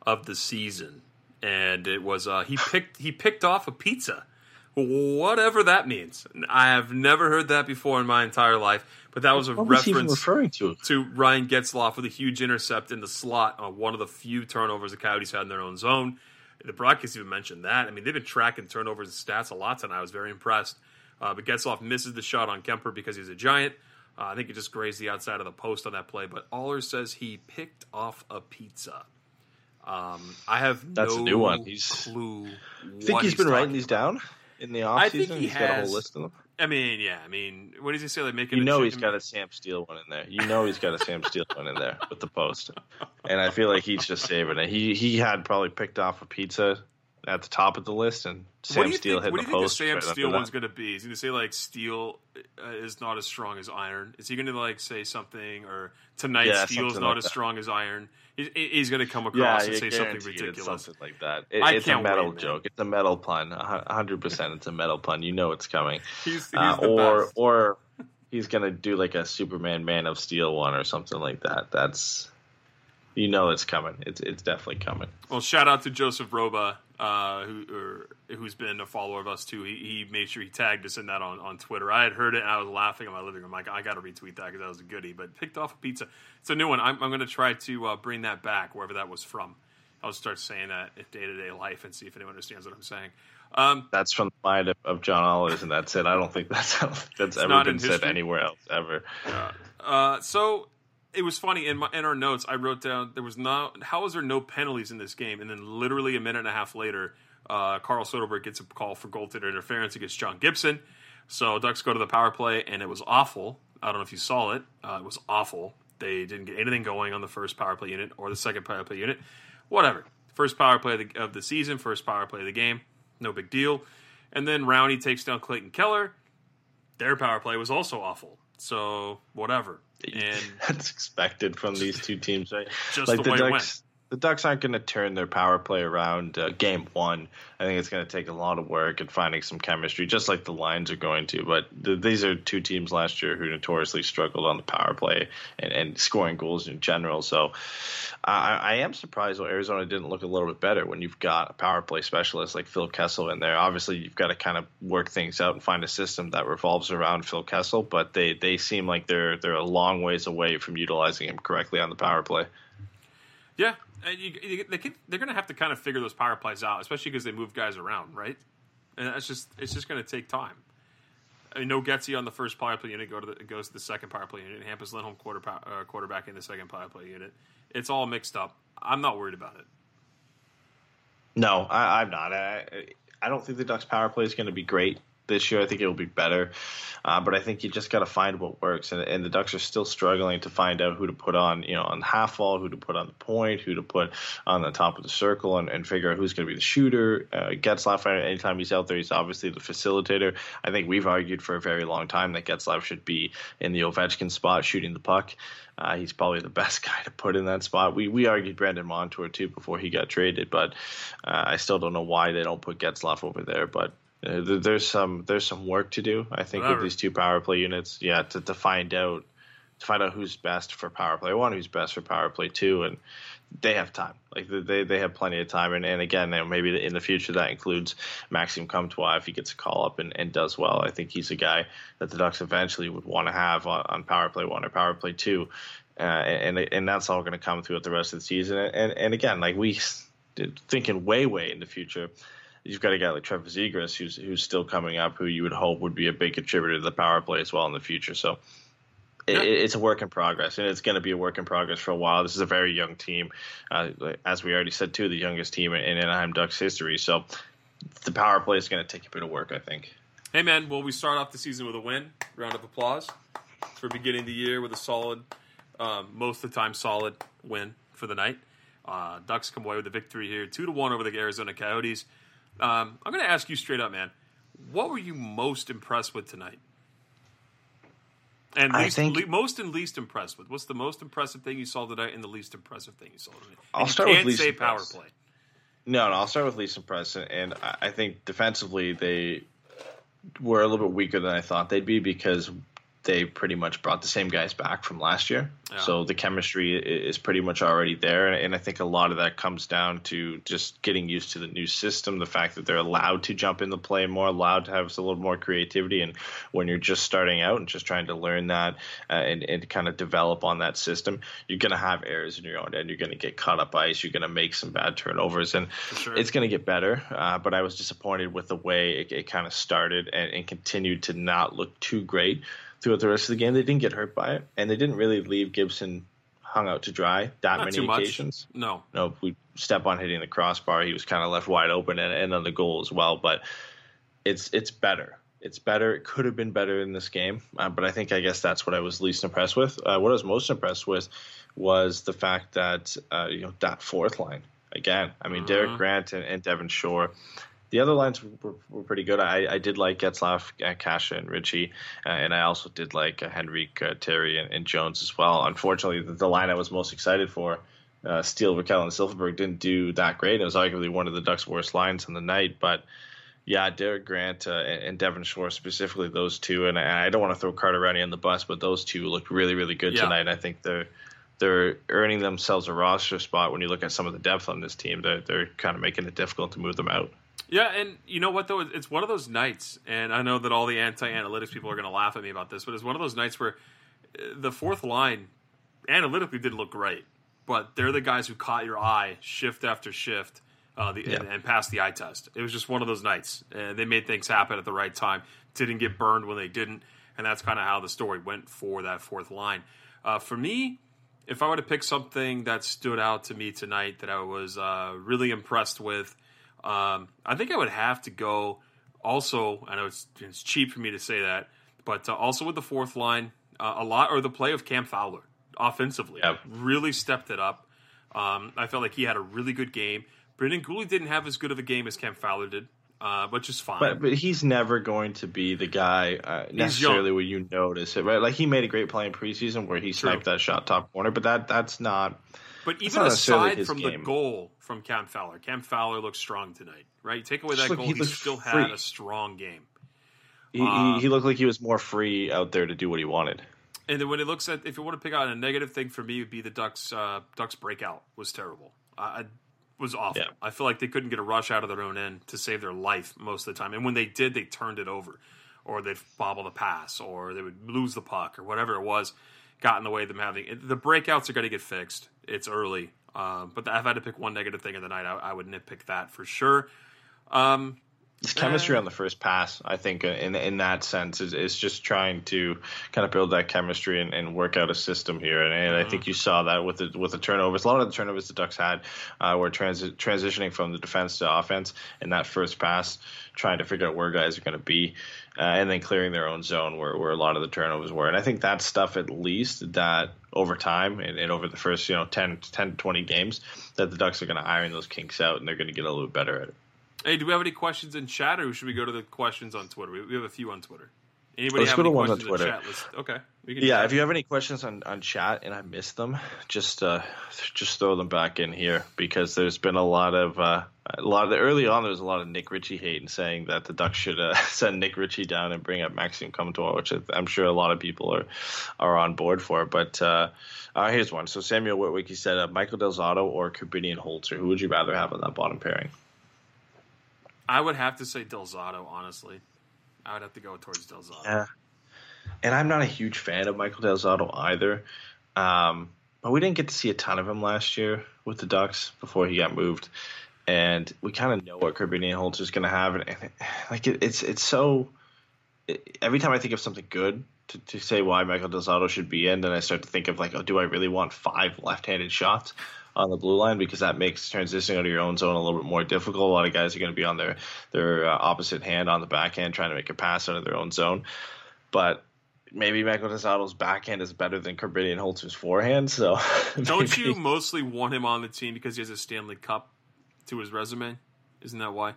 of the season, and it was uh, he picked he picked off a pizza, whatever that means. I have never heard that before in my entire life. But that was a what reference was referring to? to Ryan Getzlaf with a huge intercept in the slot on one of the few turnovers the Coyotes had in their own zone. The broadcast even mentioned that. I mean, they've been tracking turnovers and stats a lot tonight. I was very impressed. Uh, but Getzlaf misses the shot on Kuemper because he's a giant. Uh, I think it just grazed the outside of the post on that play. But Ahlers says he picked off a pizza. Um, I have That's no a new one. He's, clue. Think he's, he's been writing these down in the offseason? I think he he's has. got a whole list of them. I mean, yeah. I mean, what does he say? Like making you know he's got a Sam Steel one in there. You know he's got a Sam Steel one in there with the post, and I feel like he's just saving it. He he had probably picked off a pizza at the top of the list, and Sam what do you Steel think, the do you think the Sam right Steel one's going to be? Is he going to say like steel uh, is not as strong as iron? Is he going to like say something or tonight Yeah, steel is not like as that. strong as iron? He's, going to come Yeah, across and say something ridiculous. something like that. It, I it's a metal wait, man. joke. It's a metal pun. Hundred percent, it's a metal pun. You know it's coming. He's, he's Uh, the or best. or he's gonna do like a Superman Man of Steel one or something like that. That's you know it's coming. It's it's definitely coming. Well, shout out to Joseph Roba, uh, who or, who's been a follower of us too. He, he made sure he tagged us in that on, on Twitter. I had heard it and I was laughing in my living room. Like, I got to retweet that because that was a goodie. But picked off a pizza. It's a new one. I'm, I'm going to try to uh, bring that back wherever that was from. I'll start saying that in day to day life and see if anyone understands what I'm saying. Um, That's from the mind of, of John Ahlers, and that's it. I don't think that's how, that's ever been said anywhere else ever. Uh, so it was funny in my in our notes. I wrote down there was not how was there no penalties in this game, and then literally a minute and a half later, uh, Carl Soderberg gets a call for goaltender interference against John Gibson. So Ducks go to the power play, and it was awful. I don't know if you saw it. Uh, it was awful. They didn't get anything going on the first power play unit or the second power play unit. Whatever. First power play of the, of the season, first power play of the game. No big deal. And then Rowney takes down Clayton Keller. Their power play was also awful. So whatever. And that's expected from these two teams, right? Just like the way it Ducks, the Ducks aren't going to turn their power play around uh, game one. I think it's going to take a lot of work and finding some chemistry, just like the Lions are going to. But th- these are two teams last year who notoriously struggled on the power play and, and scoring goals in general. So I, I am surprised that Arizona didn't look a little bit better when you've got a power play specialist like Phil Kessel in there. Obviously, you've got to kind of work things out and find a system that revolves around Phil Kessel, but they, they seem like they're they're a long ways away from utilizing him correctly on the power play. yeah, you, you, they can, they're going to have to kind of figure those power plays out, especially because they move guys around, right? And that's just it's just going to take time. I mean, no Getsy on the first power play unit go to the, goes to the second power play unit. Hampus Lindholm quarter uh, quarterback in the second power play unit. It's all mixed up. I'm not worried about it. No, I, I'm not. I, I don't think the Ducks power play is going to be great this year. I think it will be better, uh, but I think you just got to find what works. And, and, the Ducks are still struggling to find out who to put on, you know, on half wall, who to put on the point, who to put on the top of the circle, and, and figure out who's going to be the shooter. Uh, Getzlaf, anytime he's out there, he's obviously the facilitator. I think we've argued for a very long time that Getzlaf should be in the Ovechkin spot, shooting the puck. Uh, he's probably the best guy to put in that spot. We we argued Brandon Montour too before he got traded, but uh, I still don't know why they don't put Getzlaf over there. But uh, there's some there's some work to do. I think Whatever. with these two power play units, yeah, to, to find out to find out who's best for power play one, who's best for power play two, and they have time. Like they they have plenty of time. And, and again, maybe in the future that includes Maxime Comtois if he gets a call up and, and does well. I think he's a guy that the Ducks eventually would want to have on, on power play one or power play two. Uh, and and that's all going to come throughout the rest of the season. And and again, like we thinking way way in the future, you've got a guy like Trevor Zegras who's who's still coming up, who you would hope would be a big contributor to the power play as well in the future. So yeah. it, it's a work in progress, and it's going to be a work in progress for a while. This is a very young team, uh, as we already said, too, the youngest team in Anaheim Ducks history. So the power play is going to take a bit of work, I think. Hey man, well we start off the season with a win. Round of applause for beginning the year with a solid, um, most of the time solid win for the night. Uh, Ducks come away with a victory here, two to one over the Arizona Coyotes. Um, I'm going to ask you straight up, man. What were you most impressed with tonight? And least, think, le- most and least impressed with. What's the most impressive thing you saw tonight, and the least impressive thing you saw tonight? And I'll start with least say impressed. power play. No, no, I'll start with least impressed, and I think defensively they were a little bit weaker than I thought they'd be because they pretty much brought the same guys back from last year. Yeah. So the chemistry is pretty much already there. And I think a lot of that comes down to just getting used to the new system, the fact that they're allowed to jump in the play more, allowed to have a little more creativity. And when you're just starting out and just trying to learn that uh, and, and kind of develop on that system, you're going to have errors in your own end. You're going to get caught up ice. You're going to make some bad turnovers. And sure. it's going to get better. Uh, but I was disappointed with the way it, it kind of started and, and continued to not look too great throughout the rest of the game. They didn't get hurt by it, and they didn't really leave Gibson hung out to dry that Not many occasions. Much. No, no. We step on hitting the crossbar. He was kind of left wide open, and, and on the goal as well. But it's it's better. It's better. It could have been better in this game, uh, but I think I guess that's what I was least impressed with. Uh, what I was most impressed with was the fact that uh, you know that fourth line again. I mean, uh-huh. Derek Grant and, and Devin Shore the other lines were, were pretty good. I, I did like Getzlaf, uh, Kase, and Ritchie, uh, and I also did like uh, Henrique, uh, Terry, and, and, Jones as well. Unfortunately, the, the, line I was most excited for, uh, Steel, Rakell, and Silfverberg, didn't do that great. It was arguably one of the Ducks' worst lines on the night, but yeah, Derek Grant uh, and Devin Shore specifically, those two, and I, I don't want to throw Carter Rowney on the bus, but those two looked really, really good yeah. tonight. I think they're they're earning themselves a roster spot when you look at some of the depth on this team. They're, they're kind of making it difficult to move them out. Yeah, and you know what though? It's one of those nights, and I know that all the anti-analytics people are going to laugh at me about this, but it's one of those nights where uh, the fourth line analytically didn't look great, but they're the guys who caught your eye shift after shift. Uh, the, yeah. and, and, passed the eye test. It was just one of those nights. Uh, they made things happen at the right time. Didn't get burned when they didn't, and that's kind of how the story went for that fourth line. Uh, for me, if I were to pick something that stood out to me tonight that I was uh, really impressed with, um, I think I would have to go. Also, I know it's, it's cheap for me to say that, but uh, also with the fourth line, uh, a lot or the play of Cam Fowler offensively yep. really stepped it up. Um, I felt like he had a really good game. Brendan Guhle didn't have as good of a game as Cam Fowler did, uh, which is fine. But, but he's never going to be the guy uh, necessarily where you notice it, right? Like he made a great play in preseason where he sniped True. that shot top corner, but that that's not but even aside from game. the goal from Cam Fowler, Cam Fowler looks strong tonight, right? take away that look, goal, he, he still free. had a strong game. He, uh, he, looked like he was more free out there to do what he wanted. And then when it looks at, if you want to pick out a negative thing for me, would be the Ducks. Uh, Ducks breakout was terrible. I was awful. Yeah. I feel like they couldn't get a rush out of their own end to save their life most of the time. And when they did, they turned it over, or they'd bobble the pass, or they would lose the puck, or whatever it was got in the way of them having it. the breakouts are going to get fixed. It's early, um, but if I had to pick one negative thing of the night, I, I would nitpick that for sure. Um, It's chemistry on the first pass, I think, uh, in in that sense, is, is just trying to kind of build that chemistry and, and work out a system here. And, and mm-hmm. I think you saw that with the with the turnovers. A lot of the turnovers the Ducks had uh, were transi- transitioning from the defense to offense in that first pass, trying to figure out where guys are going to be, uh, and then clearing their own zone where, where a lot of the turnovers were. And I think that stuff, at least, that over time and, and over the first you know 10, 10 20 games, that the Ducks are going to iron those kinks out and they're going to get a little better at it. Hey, do we have any questions in chat, or should we go to the questions on Twitter? We, we have a few on Twitter. Anybody Let's have any questions on Twitter. okay. yeah, if you have any questions on, on chat and I missed them, just uh, just throw them back in here because there's been a lot of uh, a lot of the, early on there was a lot of Nick Ritchie hate and saying that the Ducks should uh, send Nick Ritchie down and bring up Maxime Comtois, which I'm sure a lot of people are are on board for. But uh, uh, here's one. So Samuel Whitwick he said uh, Michael Del Zotto or Korbinian Holzer. Who would you rather have on that bottom pairing? I would have to say Del Zotto, honestly. I would have to go towards Del Zotto. Yeah. And I'm not a huge fan of Michael Del Zotto either. Um, but we didn't get to see a ton of him last year with the Ducks before he got moved. And we kind of know what Korbinian Holzer is going to have. And, and like it, it's it's so. It, every time I think of something good to, to say why Michael Del Zotto should be in, then I start to think of like, oh, do I really want five left-handed shots? on the blue line because that makes transitioning out of your own zone a little bit more difficult. A lot of guys are going to be on their their uh, opposite hand on the backhand trying to make a pass out of their own zone. But maybe Michael Del backhand is better than Kirby Korbinian Holtz's forehand. So don't you mostly want him on the team because he has a Stanley Cup to his resume? Isn't that why?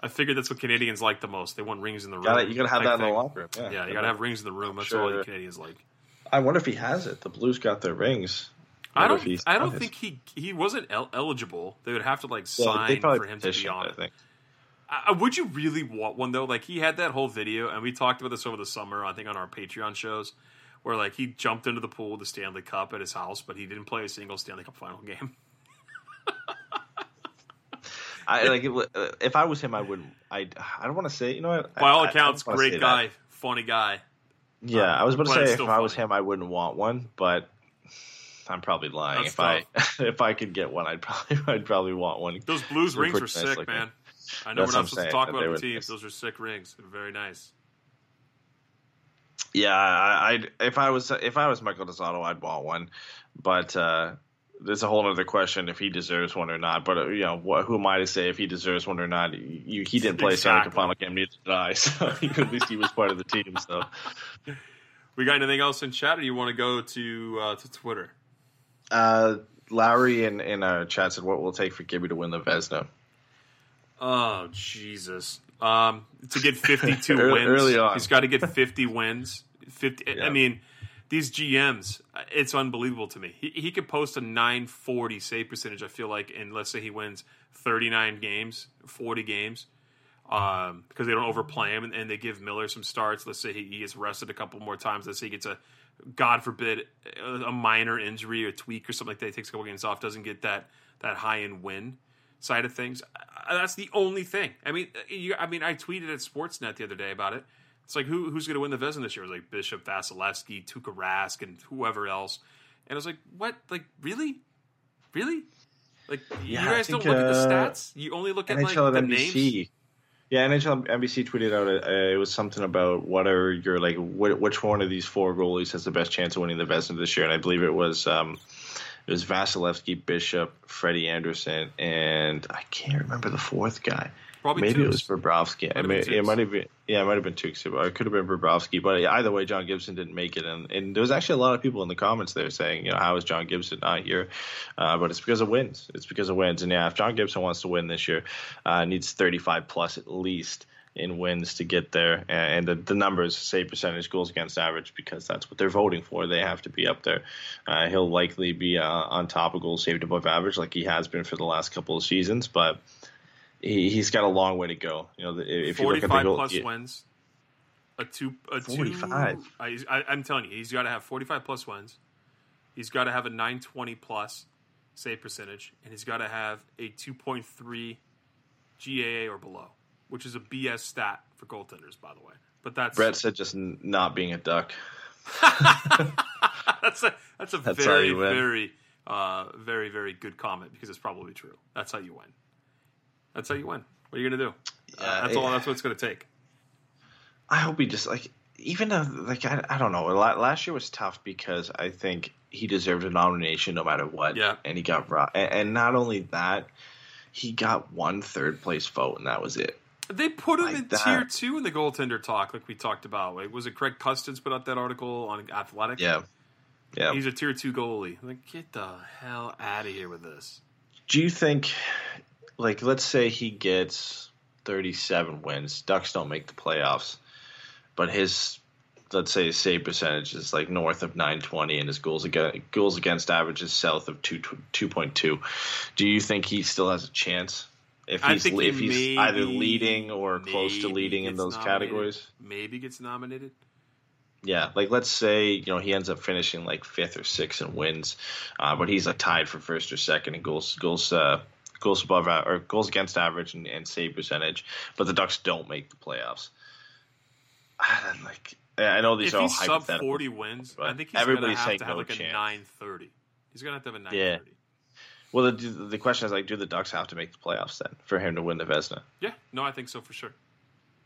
I figured that's what Canadians like the most. They want rings in the room. Gotta, you gotta have that in the locker room. Yeah, yeah you gotta have rings in the room. That's sure. all the Canadians like. I wonder if he has it. The Blues got their rings. I don't. I don't think he he wasn't el- eligible. They would have to like sign yeah, for him to be on it. I, would you really want one though? Like he had that whole video, and we talked about this over the summer. I think on our Patreon shows, where like he jumped into the pool, with the Stanley Cup at his house, but he didn't play a single Stanley Cup final game. I like if I was him, I wouldn't. I I don't want to say. You know what? By all accounts, great guy, that. funny guy. Yeah, um, I was about to say if funny. I was him, I wouldn't want one, but I'm probably lying. That's if tough. I if I could get one, I'd probably I'd probably want one. Those Blues rings were sick, man. I know That's we're not supposed to talk about the teams. Nice. Those are sick rings. They're very nice. Yeah, I, would if I was if I was Michael Del Zotto, I'd want one, but uh, there's a whole other question if he deserves one or not. But uh, you know, what, who am I to say if he deserves one or not? You, he didn't play exactly. Sonic final game, neither did I. So at least he was part of the team. So, we got anything else in chat, or you want to go to uh, to Twitter? Uh, Lowry in in a chat said, "What will it take for Gibby to win the Vezina?" Oh Jesus! Um, to get fifty-two wins, early on. he's got to get fifty wins. Fifty. Yeah. I mean, these GMs, it's unbelievable to me. He he could post a nine forty save percentage. I feel like, and let's say he wins thirty nine games, forty games. Um, because they don't overplay him and, and, they give Miller some starts. Let's say he, he gets rested a couple more times. Let's say he gets a God forbid, a minor injury or tweak or something like that, takes a couple games off, doesn't get that that high end win side of things. That's the only thing. I mean, you, I mean, I tweeted at Sportsnet the other day about it. It's like who who's going to win the Vezina this year? It was like Bishop, Vasilevskiy, Tuukka Rask, and whoever else. And I was like, what? Like really, really? Like yeah, you guys think, don't look uh, at the uh, stats. You only look at NHL like the NBC. names. Yeah, NHL NBC tweeted out uh, it was something about what are your like wh- which one of these four goalies has the best chance of winning the Vezina this year, and I believe it was um, it was Vasilevskiy, Bishop, Freddie Andersen, and I can't remember the fourth guy. Probably Maybe it was Bobrovsky. I mean, it might have been. Yeah, it might have been Tukes. It could have been Bobrovsky. But either way, John Gibson didn't make it, and, and there was actually a lot of people in the comments there saying, you know, how is John Gibson not here? Uh, but it's because of wins. It's because of wins. And yeah, if John Gibson wants to win this year, uh, needs 35 plus at least in wins to get there. And the, the numbers say percentage goals against average because that's what they're voting for. They have to be up there. Uh, he'll likely be uh, on top of goals saved above average like he has been for the last couple of seasons, but he, has got a long way to go. You know, if you look at the goal, plus yeah. wins, a two, a 45. Two, I, I, am telling you, he's got to have 45 plus wins. He's got to have a 920 plus save percentage, and he's got to have a 2.3 GAA or below, which is a BS stat for goaltenders, by the way. But that's Brett said just not being a duck. that's a that's a that's very very uh, very very good comment because it's probably true. That's how you win. That's how you win. What are you gonna do? Uh, that's all. That's what it's gonna take. I hope he just like even though like I, I don't know. Last year was tough because I think he deserved a nomination no matter what. Yeah, and he got and, and not only that, he got one third place vote, and that was it. They put him like in that. tier two in the goaltender talk, like we talked about. Like, was it Craig Custance put out that article on Athletic? Yeah, yeah. He's a tier two goalie. Like, get the hell out of here with this. Do you think, like, let's say he gets thirty-seven wins, Ducks don't make the playoffs, but his let's say his save percentage is like north of 920 and his goals against goals against average is south of 2 2.2 do you think he still has a chance if he's if he he's maybe, either leading or close to leading in those nominated. categories? Maybe gets nominated? Yeah, like let's say you know he ends up finishing like fifth or sixth and wins, uh, but he's like tied for first or second in goals goals uh, goals above or goals against average and, and save percentage, but the Ducks don't make the playoffs. like I know these if are all he's sub forty wins. I think he's everybody's gonna have to have no like chance. a nine thirty. He's gonna have to have a nine thirty. Yeah. Well, the, the question is like, do the Ducks have to make the playoffs then for him to win the Vezina? Yeah, no, I think so for sure.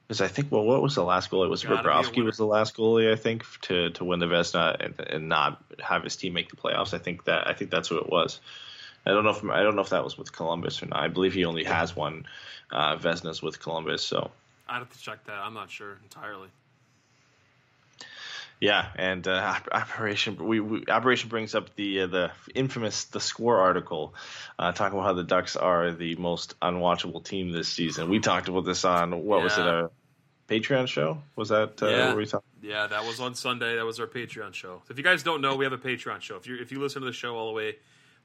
Because I think, well, what was the last goalie? Was Bobrovsky was the last goalie I think to to win the Vezina and, and not have his team make the playoffs. I think that I think that's what it was. I don't know if I don't know if that was with Columbus or not. I believe he only has one uh, Vezinas with Columbus. So I'd have to check that. I'm not sure entirely. Yeah, and uh, Aberration we, we, Aberration brings up the uh, the infamous the score article, uh, talking about how the Ducks are the most unwatchable team this season. We talked about this on what yeah. was it a Patreon show? Was that uh, yeah. we talked? Yeah, that was on Sunday. That was our Patreon show. So if you guys don't know, we have a Patreon show. If you if you listen to the show all the way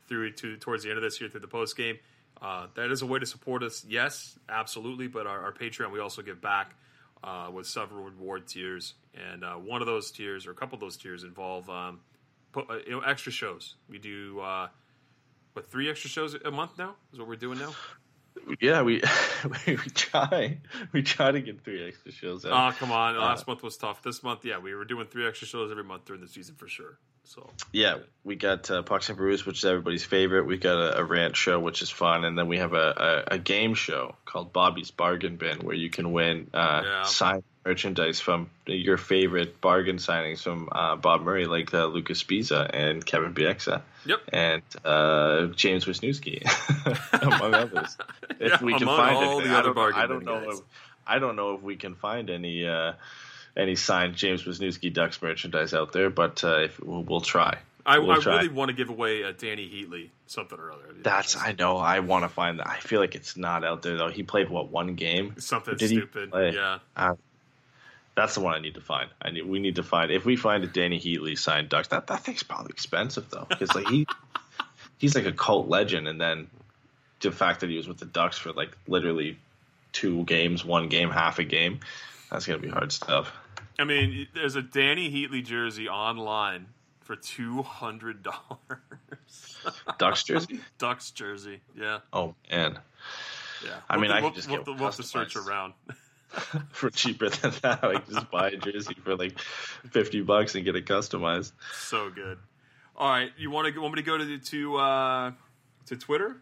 through to towards the end of this year through the post game, uh, that is a way to support us. Yes, absolutely. But our, our Patreon, we also give back uh, with several reward tiers, and uh, one of those tiers or a couple of those tiers involve um, put, uh, you know extra shows. We do uh, what three extra shows a month now is what we're doing now. Yeah, we we try we try to get three extra shows out. Oh come on! Last uh, month was tough. This month, yeah, we were doing three extra shows every month during the season for sure. So yeah, we got uh, Pucks and Brews, which is everybody's favorite. We got a, a rant show, which is fun, and then we have a, a, a, game show called Bobby's Bargain Bin, where you can win uh, yeah. signed merchandise from your favorite bargain signings from uh, Bob Murray, like uh, Luca Sbisa and Kevin Bieksa. Yep. And uh, James Wisniewski, among others. If yeah, we can find all it, the other bargain I don't know. If, I don't know if we can find any uh, any signed James Wisniewski Ducks merchandise out there, but uh, if, we'll, we'll, try. I, we'll I try. really want to give away a Dany Heatley something or other. That's I know. I want to find that. I feel like it's not out there though. He played what one game? Something stupid. Yeah. Uh, that's the one I need to find. I need. We need to find. If we find a Dany Heatley signed Ducks, that that thing's probably expensive though, because like he he's like a cult legend, and then the fact that he was with the Ducks for like literally two games, one game, half a game, that's gonna be hard stuff. I mean, there's a Dany Heatley jersey online for two hundred dollars. Ducks jersey. Ducks jersey. Yeah. Oh man. Yeah. I mean, we'll, I can just we'll, get we'll have to search around. for cheaper than that, like just buy a jersey for like fifty bucks and get it customized. So good. All right, you want to want me to go to to uh, to Twitter?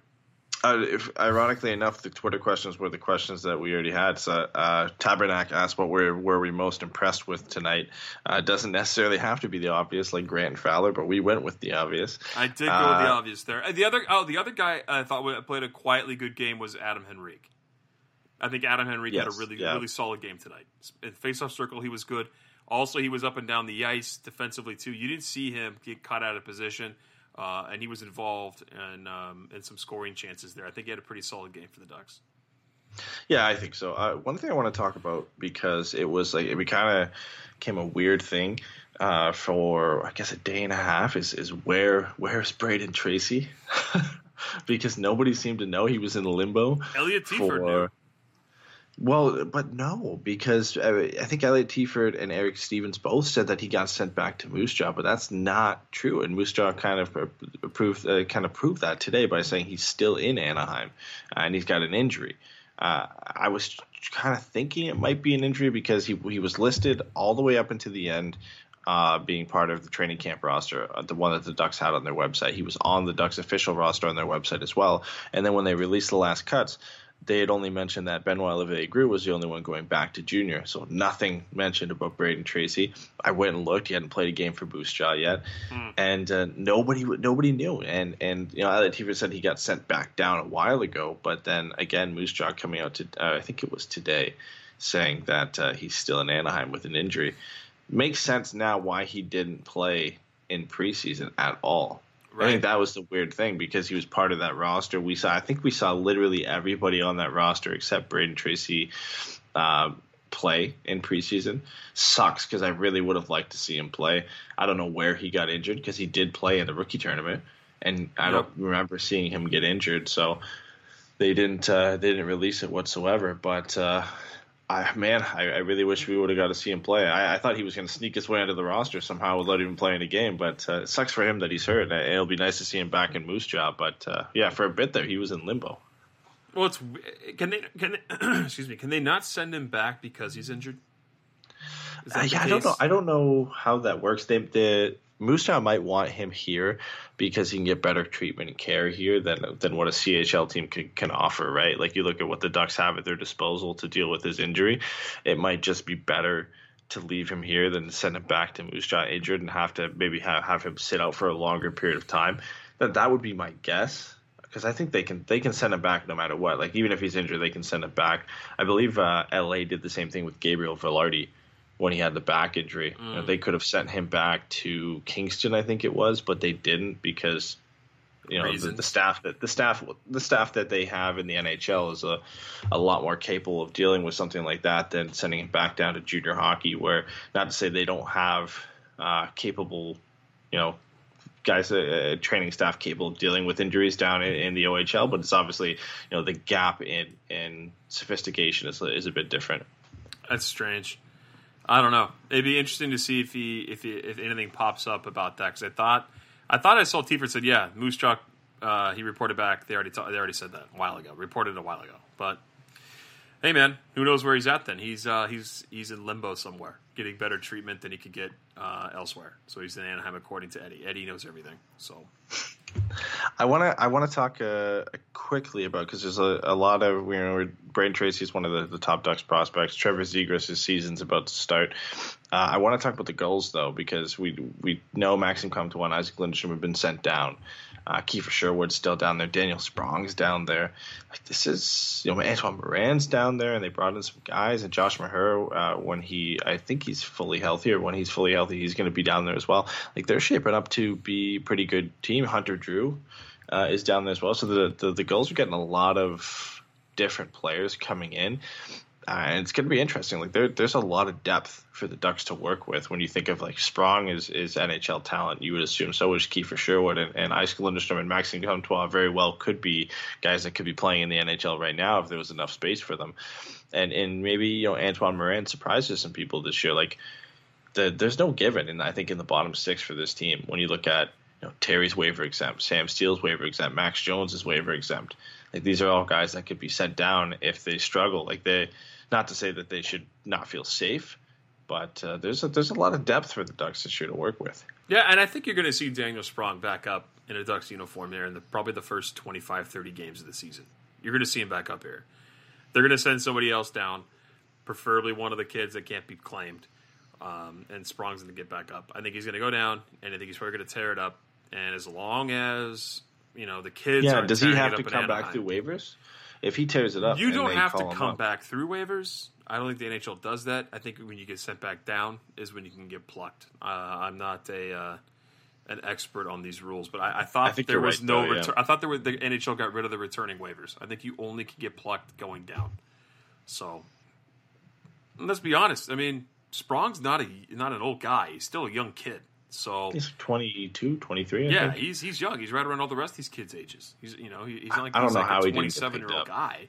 Uh, if, ironically enough, the Twitter questions were the questions that we already had. So, uh, Tabernac asked what were were we most impressed with tonight. Uh, doesn't necessarily have to be the obvious, like Grant and Fowler, but we went with the obvious. I did go with the uh, obvious there. Uh, the other, oh, the other guy I thought played a quietly good game was Adam Henrique. I think Adam Henrique yes, had a really, yeah. really solid game tonight. In faceoff circle, he was good. Also, he was up and down the ice defensively too. You didn't see him get caught out of position. Uh, and he was involved in um, in some scoring chances there. I think he had a pretty solid game for the Ducks. Yeah, I think so. Uh, one thing I want to talk about because it was like it kind of came a weird thing uh, for I guess a day and a half is is where where's Brayden Tracey? because nobody seemed to know he was in limbo. Elliot Teaford knew. Well, but no, because uh, I think Elliot Teaford and Eric Stephens both said that he got sent back to Moose Jaw, but that's not true. And Moose Jaw kind of proved uh, kind of proved that today by saying he's still in Anaheim uh, and he's got an injury. Uh, I was kind of thinking it might be an injury because he he was listed all the way up into the end. Uh, being part of the training camp roster, uh, the one that the Ducks had on their website. He was on the Ducks official roster on their website as well. And then when they released the last cuts, they had only mentioned that Benoit Olivier Groulx was the only one going back to junior, so nothing mentioned about Brayden Tracey. I went and looked; he hadn't played a game for Moose Jaw yet, mm. and uh, nobody nobody knew. And and you know, Elliot said he got sent back down a while ago, but then again, Moose Jaw coming out to uh, I think it was today, saying that uh, he's still in Anaheim with an injury. Makes sense now why he didn't play in preseason at all. Right. I think that was the weird thing because he was part of that roster. We saw, I think we saw literally everybody on that roster except Brayden Tracey uh, play in preseason. Sucks because I really would have liked to see him play. I don't know where he got injured because he did play in the rookie tournament, and I yep. don't remember seeing him get injured. So they didn't uh, they didn't release it whatsoever. But uh, I, man, I, I, really wish we would have got to see him play. I, I thought he was going to sneak his way into the roster somehow without even playing a game. But uh, it sucks for him that he's hurt. It'll be nice to see him back in Moose Jaw. But uh, yeah, for a bit there, he was in limbo. Well, it's can they can they, excuse me can they not send him back because he's injured? Uh, yeah, I don't know. I don't know how that works. They, the Moose might want him here because he can get better treatment and care here than than what a CHL team can, can offer, right? Like you look at what the Ducks have at their disposal to deal with his injury, it might just be better to leave him here than send him back to Moose Jaw injured and have to maybe have, have him sit out for a longer period of time. That that would be my guess because I think they can they can send him back no matter what. Like even if he's injured, they can send him back. I believe uh, LA did the same thing with Gabriel Vilardi when he had the back injury. Mm. You know, mm. they could have sent him back to Kingston, I think it was, but they didn't because you know the, the, staff that the staff the staff that they have in the NHL is a a lot more capable of dealing with something like that than sending him back down to junior hockey. Where not to say they don't have uh, capable, you know. Guys, uh, training staff capable of dealing with injuries down in, in, the OHL, but it's obviously you know the gap in in sophistication is is a bit different. That's strange. I don't know. It'd be interesting to see if he if he, if anything pops up about that because I thought I thought I saw Teaford said yeah Moose Jaw uh, he reported back. They already ta- they already said that a while ago reported a while ago. But hey man who knows where he's at then? He's uh, he's he's in limbo somewhere getting better treatment than he could get uh, elsewhere. So he's in Anaheim according to Eddie. Eddie knows everything so I want to I want to talk uh, quickly about because there's a, a, lot of you know Brayden Tracey is one of the, the top Ducks prospects. Trevor Zegras' season's about to start. Uh, I want to talk about the goals though because we we know Maxime Comtois and Isac Lundestrom have been sent down. Uh, Kiefer Sherwood's still down there. Daniel Sprong's down there. Like this is, you know, Antoine Morin's down there, and they brought in some guys. And Josh Maher, uh, when he, I think he's fully healthy, or when he's fully healthy, he's going to be down there as well. Like they're shaping up to be pretty good team. Hunter Drew uh, is down there as well. So the, the the Gulls are getting a lot of different players coming in. Uh, it's going to be interesting. Like there, there's a lot of depth for the Ducks to work with. When you think of like Sprong is, is NHL talent, you would assume so is Kiefer Sherwood and, and Isac Lundestrom and Maxime Comtois very well could be guys that could be playing in the NHL right now if there was enough space for them. And and maybe you know Antoine Morin surprises some people this year. Like the, there's no given, and I think in the bottom six for this team when you look at you know Terry's waiver exempt, Sam Steel's waiver exempt, Max Jones is waiver exempt. Like these are all guys that could be sent down if they struggle. Like they not to say that they should not feel safe, but uh, there's a, there's a lot of depth for the Ducks this year to work with. Yeah, and I think you're going to see Daniel Sprong back up in a Ducks uniform there in the, probably the first 25, 30 games of the season. You're going to see him back up here. They're going to send somebody else down, preferably one of the kids that can't be claimed. Um, and Sprong's going to get back up. I think he's going to go down, and I think he's probably going to tear it up. And as long as you know the kids, yeah, does he have to come back through waivers? If he tears it up, you don't have to come back through waivers. I don't think the NHL does that. I think when you get sent back down is when you can get plucked. Uh, I'm not a uh, an expert on these rules, but I, I thought I there was right, no. Though, retur- yeah. I thought there were the NHL got rid of the returning waivers. I think you only can get plucked going down. So let's be honest. I mean, Sprong's not a not an old guy. He's still a young kid. So he's 22, 23. I yeah, think. he's he's young. He's right around all the rest of these kids' ages. He's you know he, he's not like I don't know like how a twenty seven year old guy.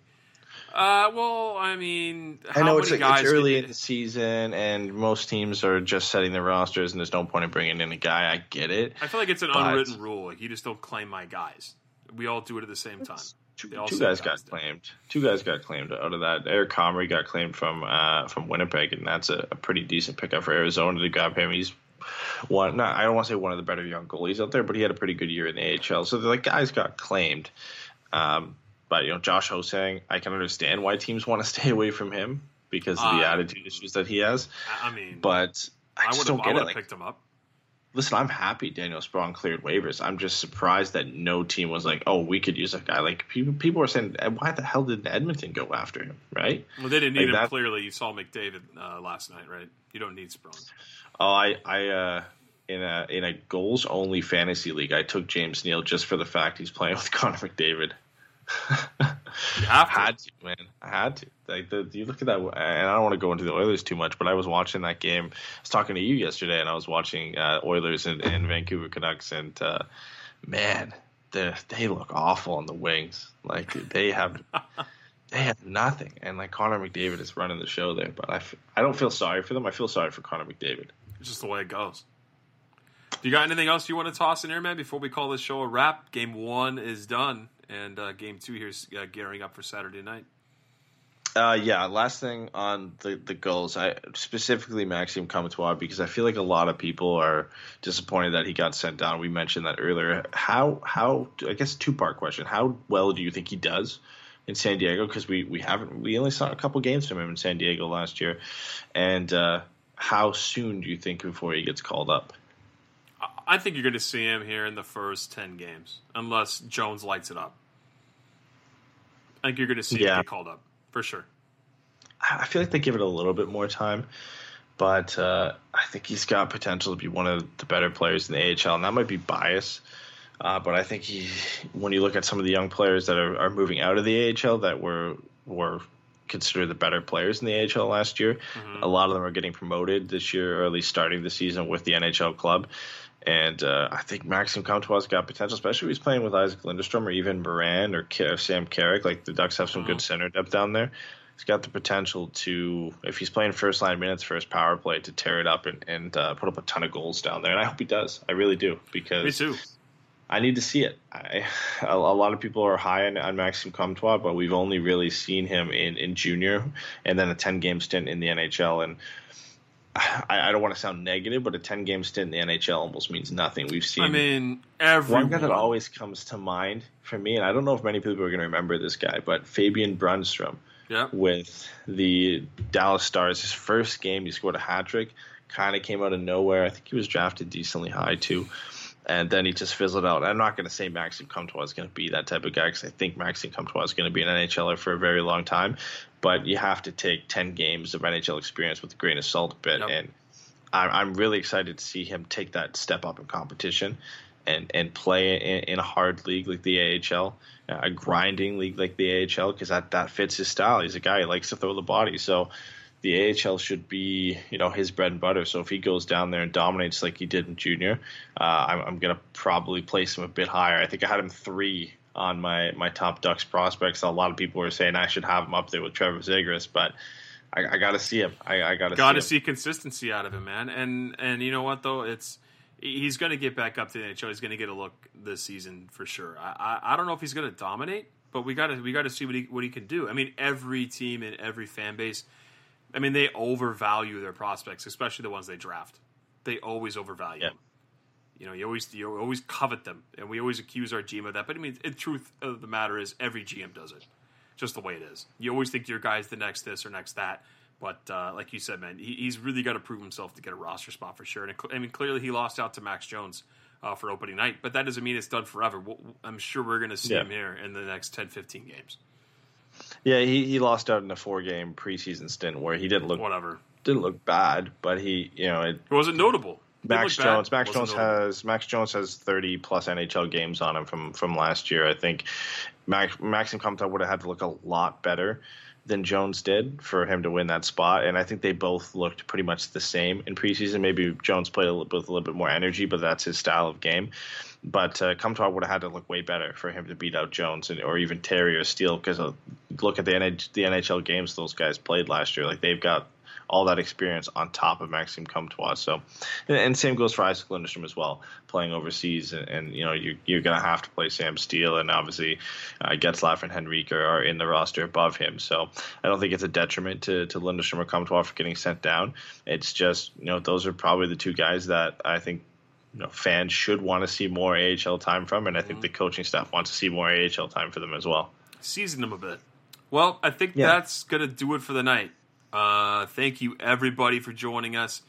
Uh, well, I mean, I know it's, like, it's early in the season, and most teams are just setting their rosters, and there's no point in bringing in a guy. I get it. I feel like it's an but... unwritten rule. Like you just don't claim my guys. We all do it at the same time. Two, two guys, got claimed. Two guys got claimed out of that. Eric Comrie got claimed from uh, from Winnipeg, and that's a, a, pretty decent pickup for Arizona to grab him. He's one. Not, I don't want to say one of the better young goalies out there, but he had a pretty good year in the AHL. So the like, guys got claimed. Um, But you know, Josh Ho-Sang, I can understand why teams want to stay away from him because of the Uh, attitude issues that he has. I mean, But I I just don't get it. Like, picked him up. listen, I'm happy Daniel Sprong cleared waivers. I'm just surprised that no team was like, oh, we could use a guy. Like people, people were saying, why the hell did Edmonton go after him? Right? Well, they didn't like need him. that- Clearly, you saw McDavid uh, last night, right? You don't need Sprong. Oh, I, I, uh, in a in a goals only fantasy league, I took James Neal just for the fact he's playing with Connor McDavid. To. had to, man. I had to. Like the, you look at that, and I don't want to go into the Oilers too much, but I was watching that game. I was talking to you yesterday, and I was watching uh, Oilers and, and Vancouver Canucks, and uh, man, they they look awful on the wings. Like they have. They have nothing, and like Connor McDavid is running the show there. But I, f- I don't feel sorry for them. I feel sorry for Connor McDavid. It's just the way it goes. Do you got anything else you want to toss in here, man? Before we call this show a wrap, game one is done, and uh, game two here's uh, gearing up for Saturday night. Uh, yeah. Last thing on the the goals, I specifically Maxime Comtois because I feel like a lot of people are disappointed that he got sent down. We mentioned that earlier. How how I guess two part question. How well do you think he does in San Diego? Because we we haven't we only saw a couple games from him in San Diego last year, and uh, how soon do you think before he gets called up? I- think you're going to see him here in the first ten games, unless Jones lights it up. I think you're going to see him get called up for sure. I feel like they give it a little bit more time, but uh, I think he's got potential to be one of the better players in the AHL, and that might be bias. Uh, but I think he, when you look at some of the young players that are, are moving out of the AHL that were were considered the better players in the AHL last year, a lot of them are getting promoted this year, or at least starting the season with the NHL club. And uh, I think Maxime Comtois got potential, especially if he's playing with Isac Lundestrom or even Moran or K- Sam Carrick. Like the Ducks have some good center depth down there. He's got the potential to, if he's playing first line minutes for his power play, to tear it up and, and uh, put up a ton of goals down there. And I hope he does. I really do because Me too. I need to see it. I, a, a lot of people are high on, on Maxime Comtois, but we've only really seen him in, in junior and then a 10 game stint in the NHL. And I, I don't want to sound negative, but a 10 game stint in the NHL almost means nothing. We've seen I mean, everyone. one guy that always comes to mind for me, and I don't know if many people are going to remember this guy, but Fabian Brunstrom yeah. with the Dallas Stars. His first game, he scored a hat trick. Kind of came out of nowhere. I think he was drafted decently high too, and then he just fizzled out. I'm not going to say Maxime Comtois is going to be that type of guy because I think Maxime Comtois is going to be an NHLer for a very long time. But you have to take 10 games of NHL experience with a grain of salt a bit, Yep. and I'm, I'm really excited to see him take that step up in competition and and play in, in a hard league like the AHL, a grinding league like the AHL, because that that fits his style. He's a guy who likes to throw the body, so the AHL should be you know his bread and butter. So if he goes down there and dominates like he did in junior, uh, I'm, I'm gonna probably place him a bit higher. I think I had him three on my my top Ducks prospects. A lot of people were saying I should have him up there with Trevor Zegras, but. I, I got to see him. I, I got to Got to see see consistency out of him, man. And and you know what though, it's he's going to get back up to the NHL. He's going to get a look this season for sure. I I, I don't know if he's going to dominate, but we got to we got to see what he what he can do. I mean, every team and every fan base, I mean, they overvalue their prospects, especially the ones they draft. They always overvalue Yeah. them. You know, you always you always covet them, and we always accuse our GM of that. But I mean, the truth of the matter is, every GM does it just the way it is. You always think your guy's the next this or next that, but uh, like you said, man, he, he's really got to prove himself to get a roster spot for sure. And it, I mean, clearly he lost out to Max Jones uh, for opening night, but that doesn't mean it's done forever. We'll, I'm sure we're going to see Yeah. him here in the next 10, 15 games. Yeah, he, he lost out in a four game preseason stint where he didn't look Whatever. didn't look bad, but he you know it, It wasn't notable. Max bad. Jones Max Wasn't Jones notable. has Max Jones has thirty plus NHL games on him from from last year. I think Max Maxime Comtois would have had to look a lot better than Jones did for him to win that spot, and I think they both looked pretty much the same in preseason. Maybe Jones played a little, with a little bit more energy, but that's his style of game. But uh, Comtois would have had to look way better for him to beat out Jones and, or even Terry or Steel because look at the NH- the NHL games those guys played last year. Like they've got all that experience on top of Maxime Comtois. So, and, and same goes for Isac Lundestrom as well, playing overseas. And, and you know you, you're going to have to play Sam Steel, and obviously uh, Getzlaf and Henrique are, are in the roster above him. So I don't think it's a detriment to to Lundestrom or Comtois for getting sent down. It's just you know those are probably the two guys that I think you know, fans should want to see more AHL time from, and I think the coaching staff wants to see more AHL time for them as well. season them a bit. Well, I think Yeah. that's going to do it for the night. Uh, thank you, everybody, for joining us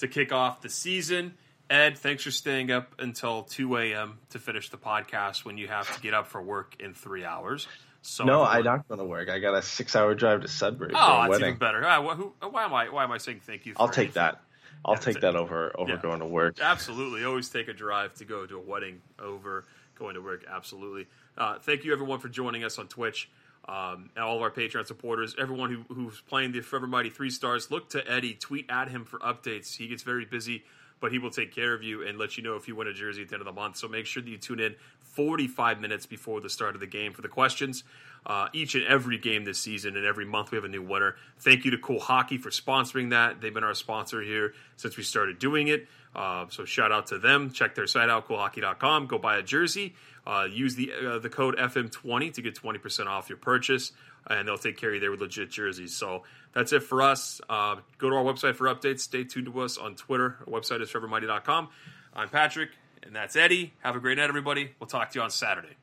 to kick off the season. Ed, thanks for staying up until 2 a.m. to finish the podcast when you have to get up for work in three hours. So No, I'm not going to work. I got a six-hour drive to Sudbury for Oh, a that's wedding. even better. Ah, wh- who, why am I? Why am I saying thank you? I'll take anything? that. I'll Yeah, take that over over yeah. going to work. Absolutely. Always take a drive to go to a wedding over going to work. Absolutely. Uh, thank you, everyone, for joining us on Twitch. Um, and all of our Patreon supporters, everyone who, who's playing the Forever Mighty three stars, look to Eddie. Tweet at him for updates. He gets very busy, but he will take care of you and let you know if you win a jersey at the end of the month. So make sure that you tune in 45 minutes before the start of the game for the questions. Uh, each and every game this season and every month we have a new winner. Thank you to Cool Hockey for sponsoring that. They've been our sponsor here since we started doing it. Uh, so shout out to them. Check their site out, coolhockey.com. Go buy a jersey. Uh, use the uh, the code FM20 to get 20% off your purchase, and they'll take care of you there with legit jerseys. So that's it for us. Uh, go to our website for updates. Stay tuned to us on Twitter. Our website is trevormighty.com. I'm Patrick, and that's Eddie. Have a great night, everybody. We'll talk to you on Saturday.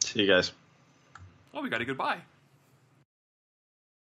See you guys. Oh, we got a goodbye.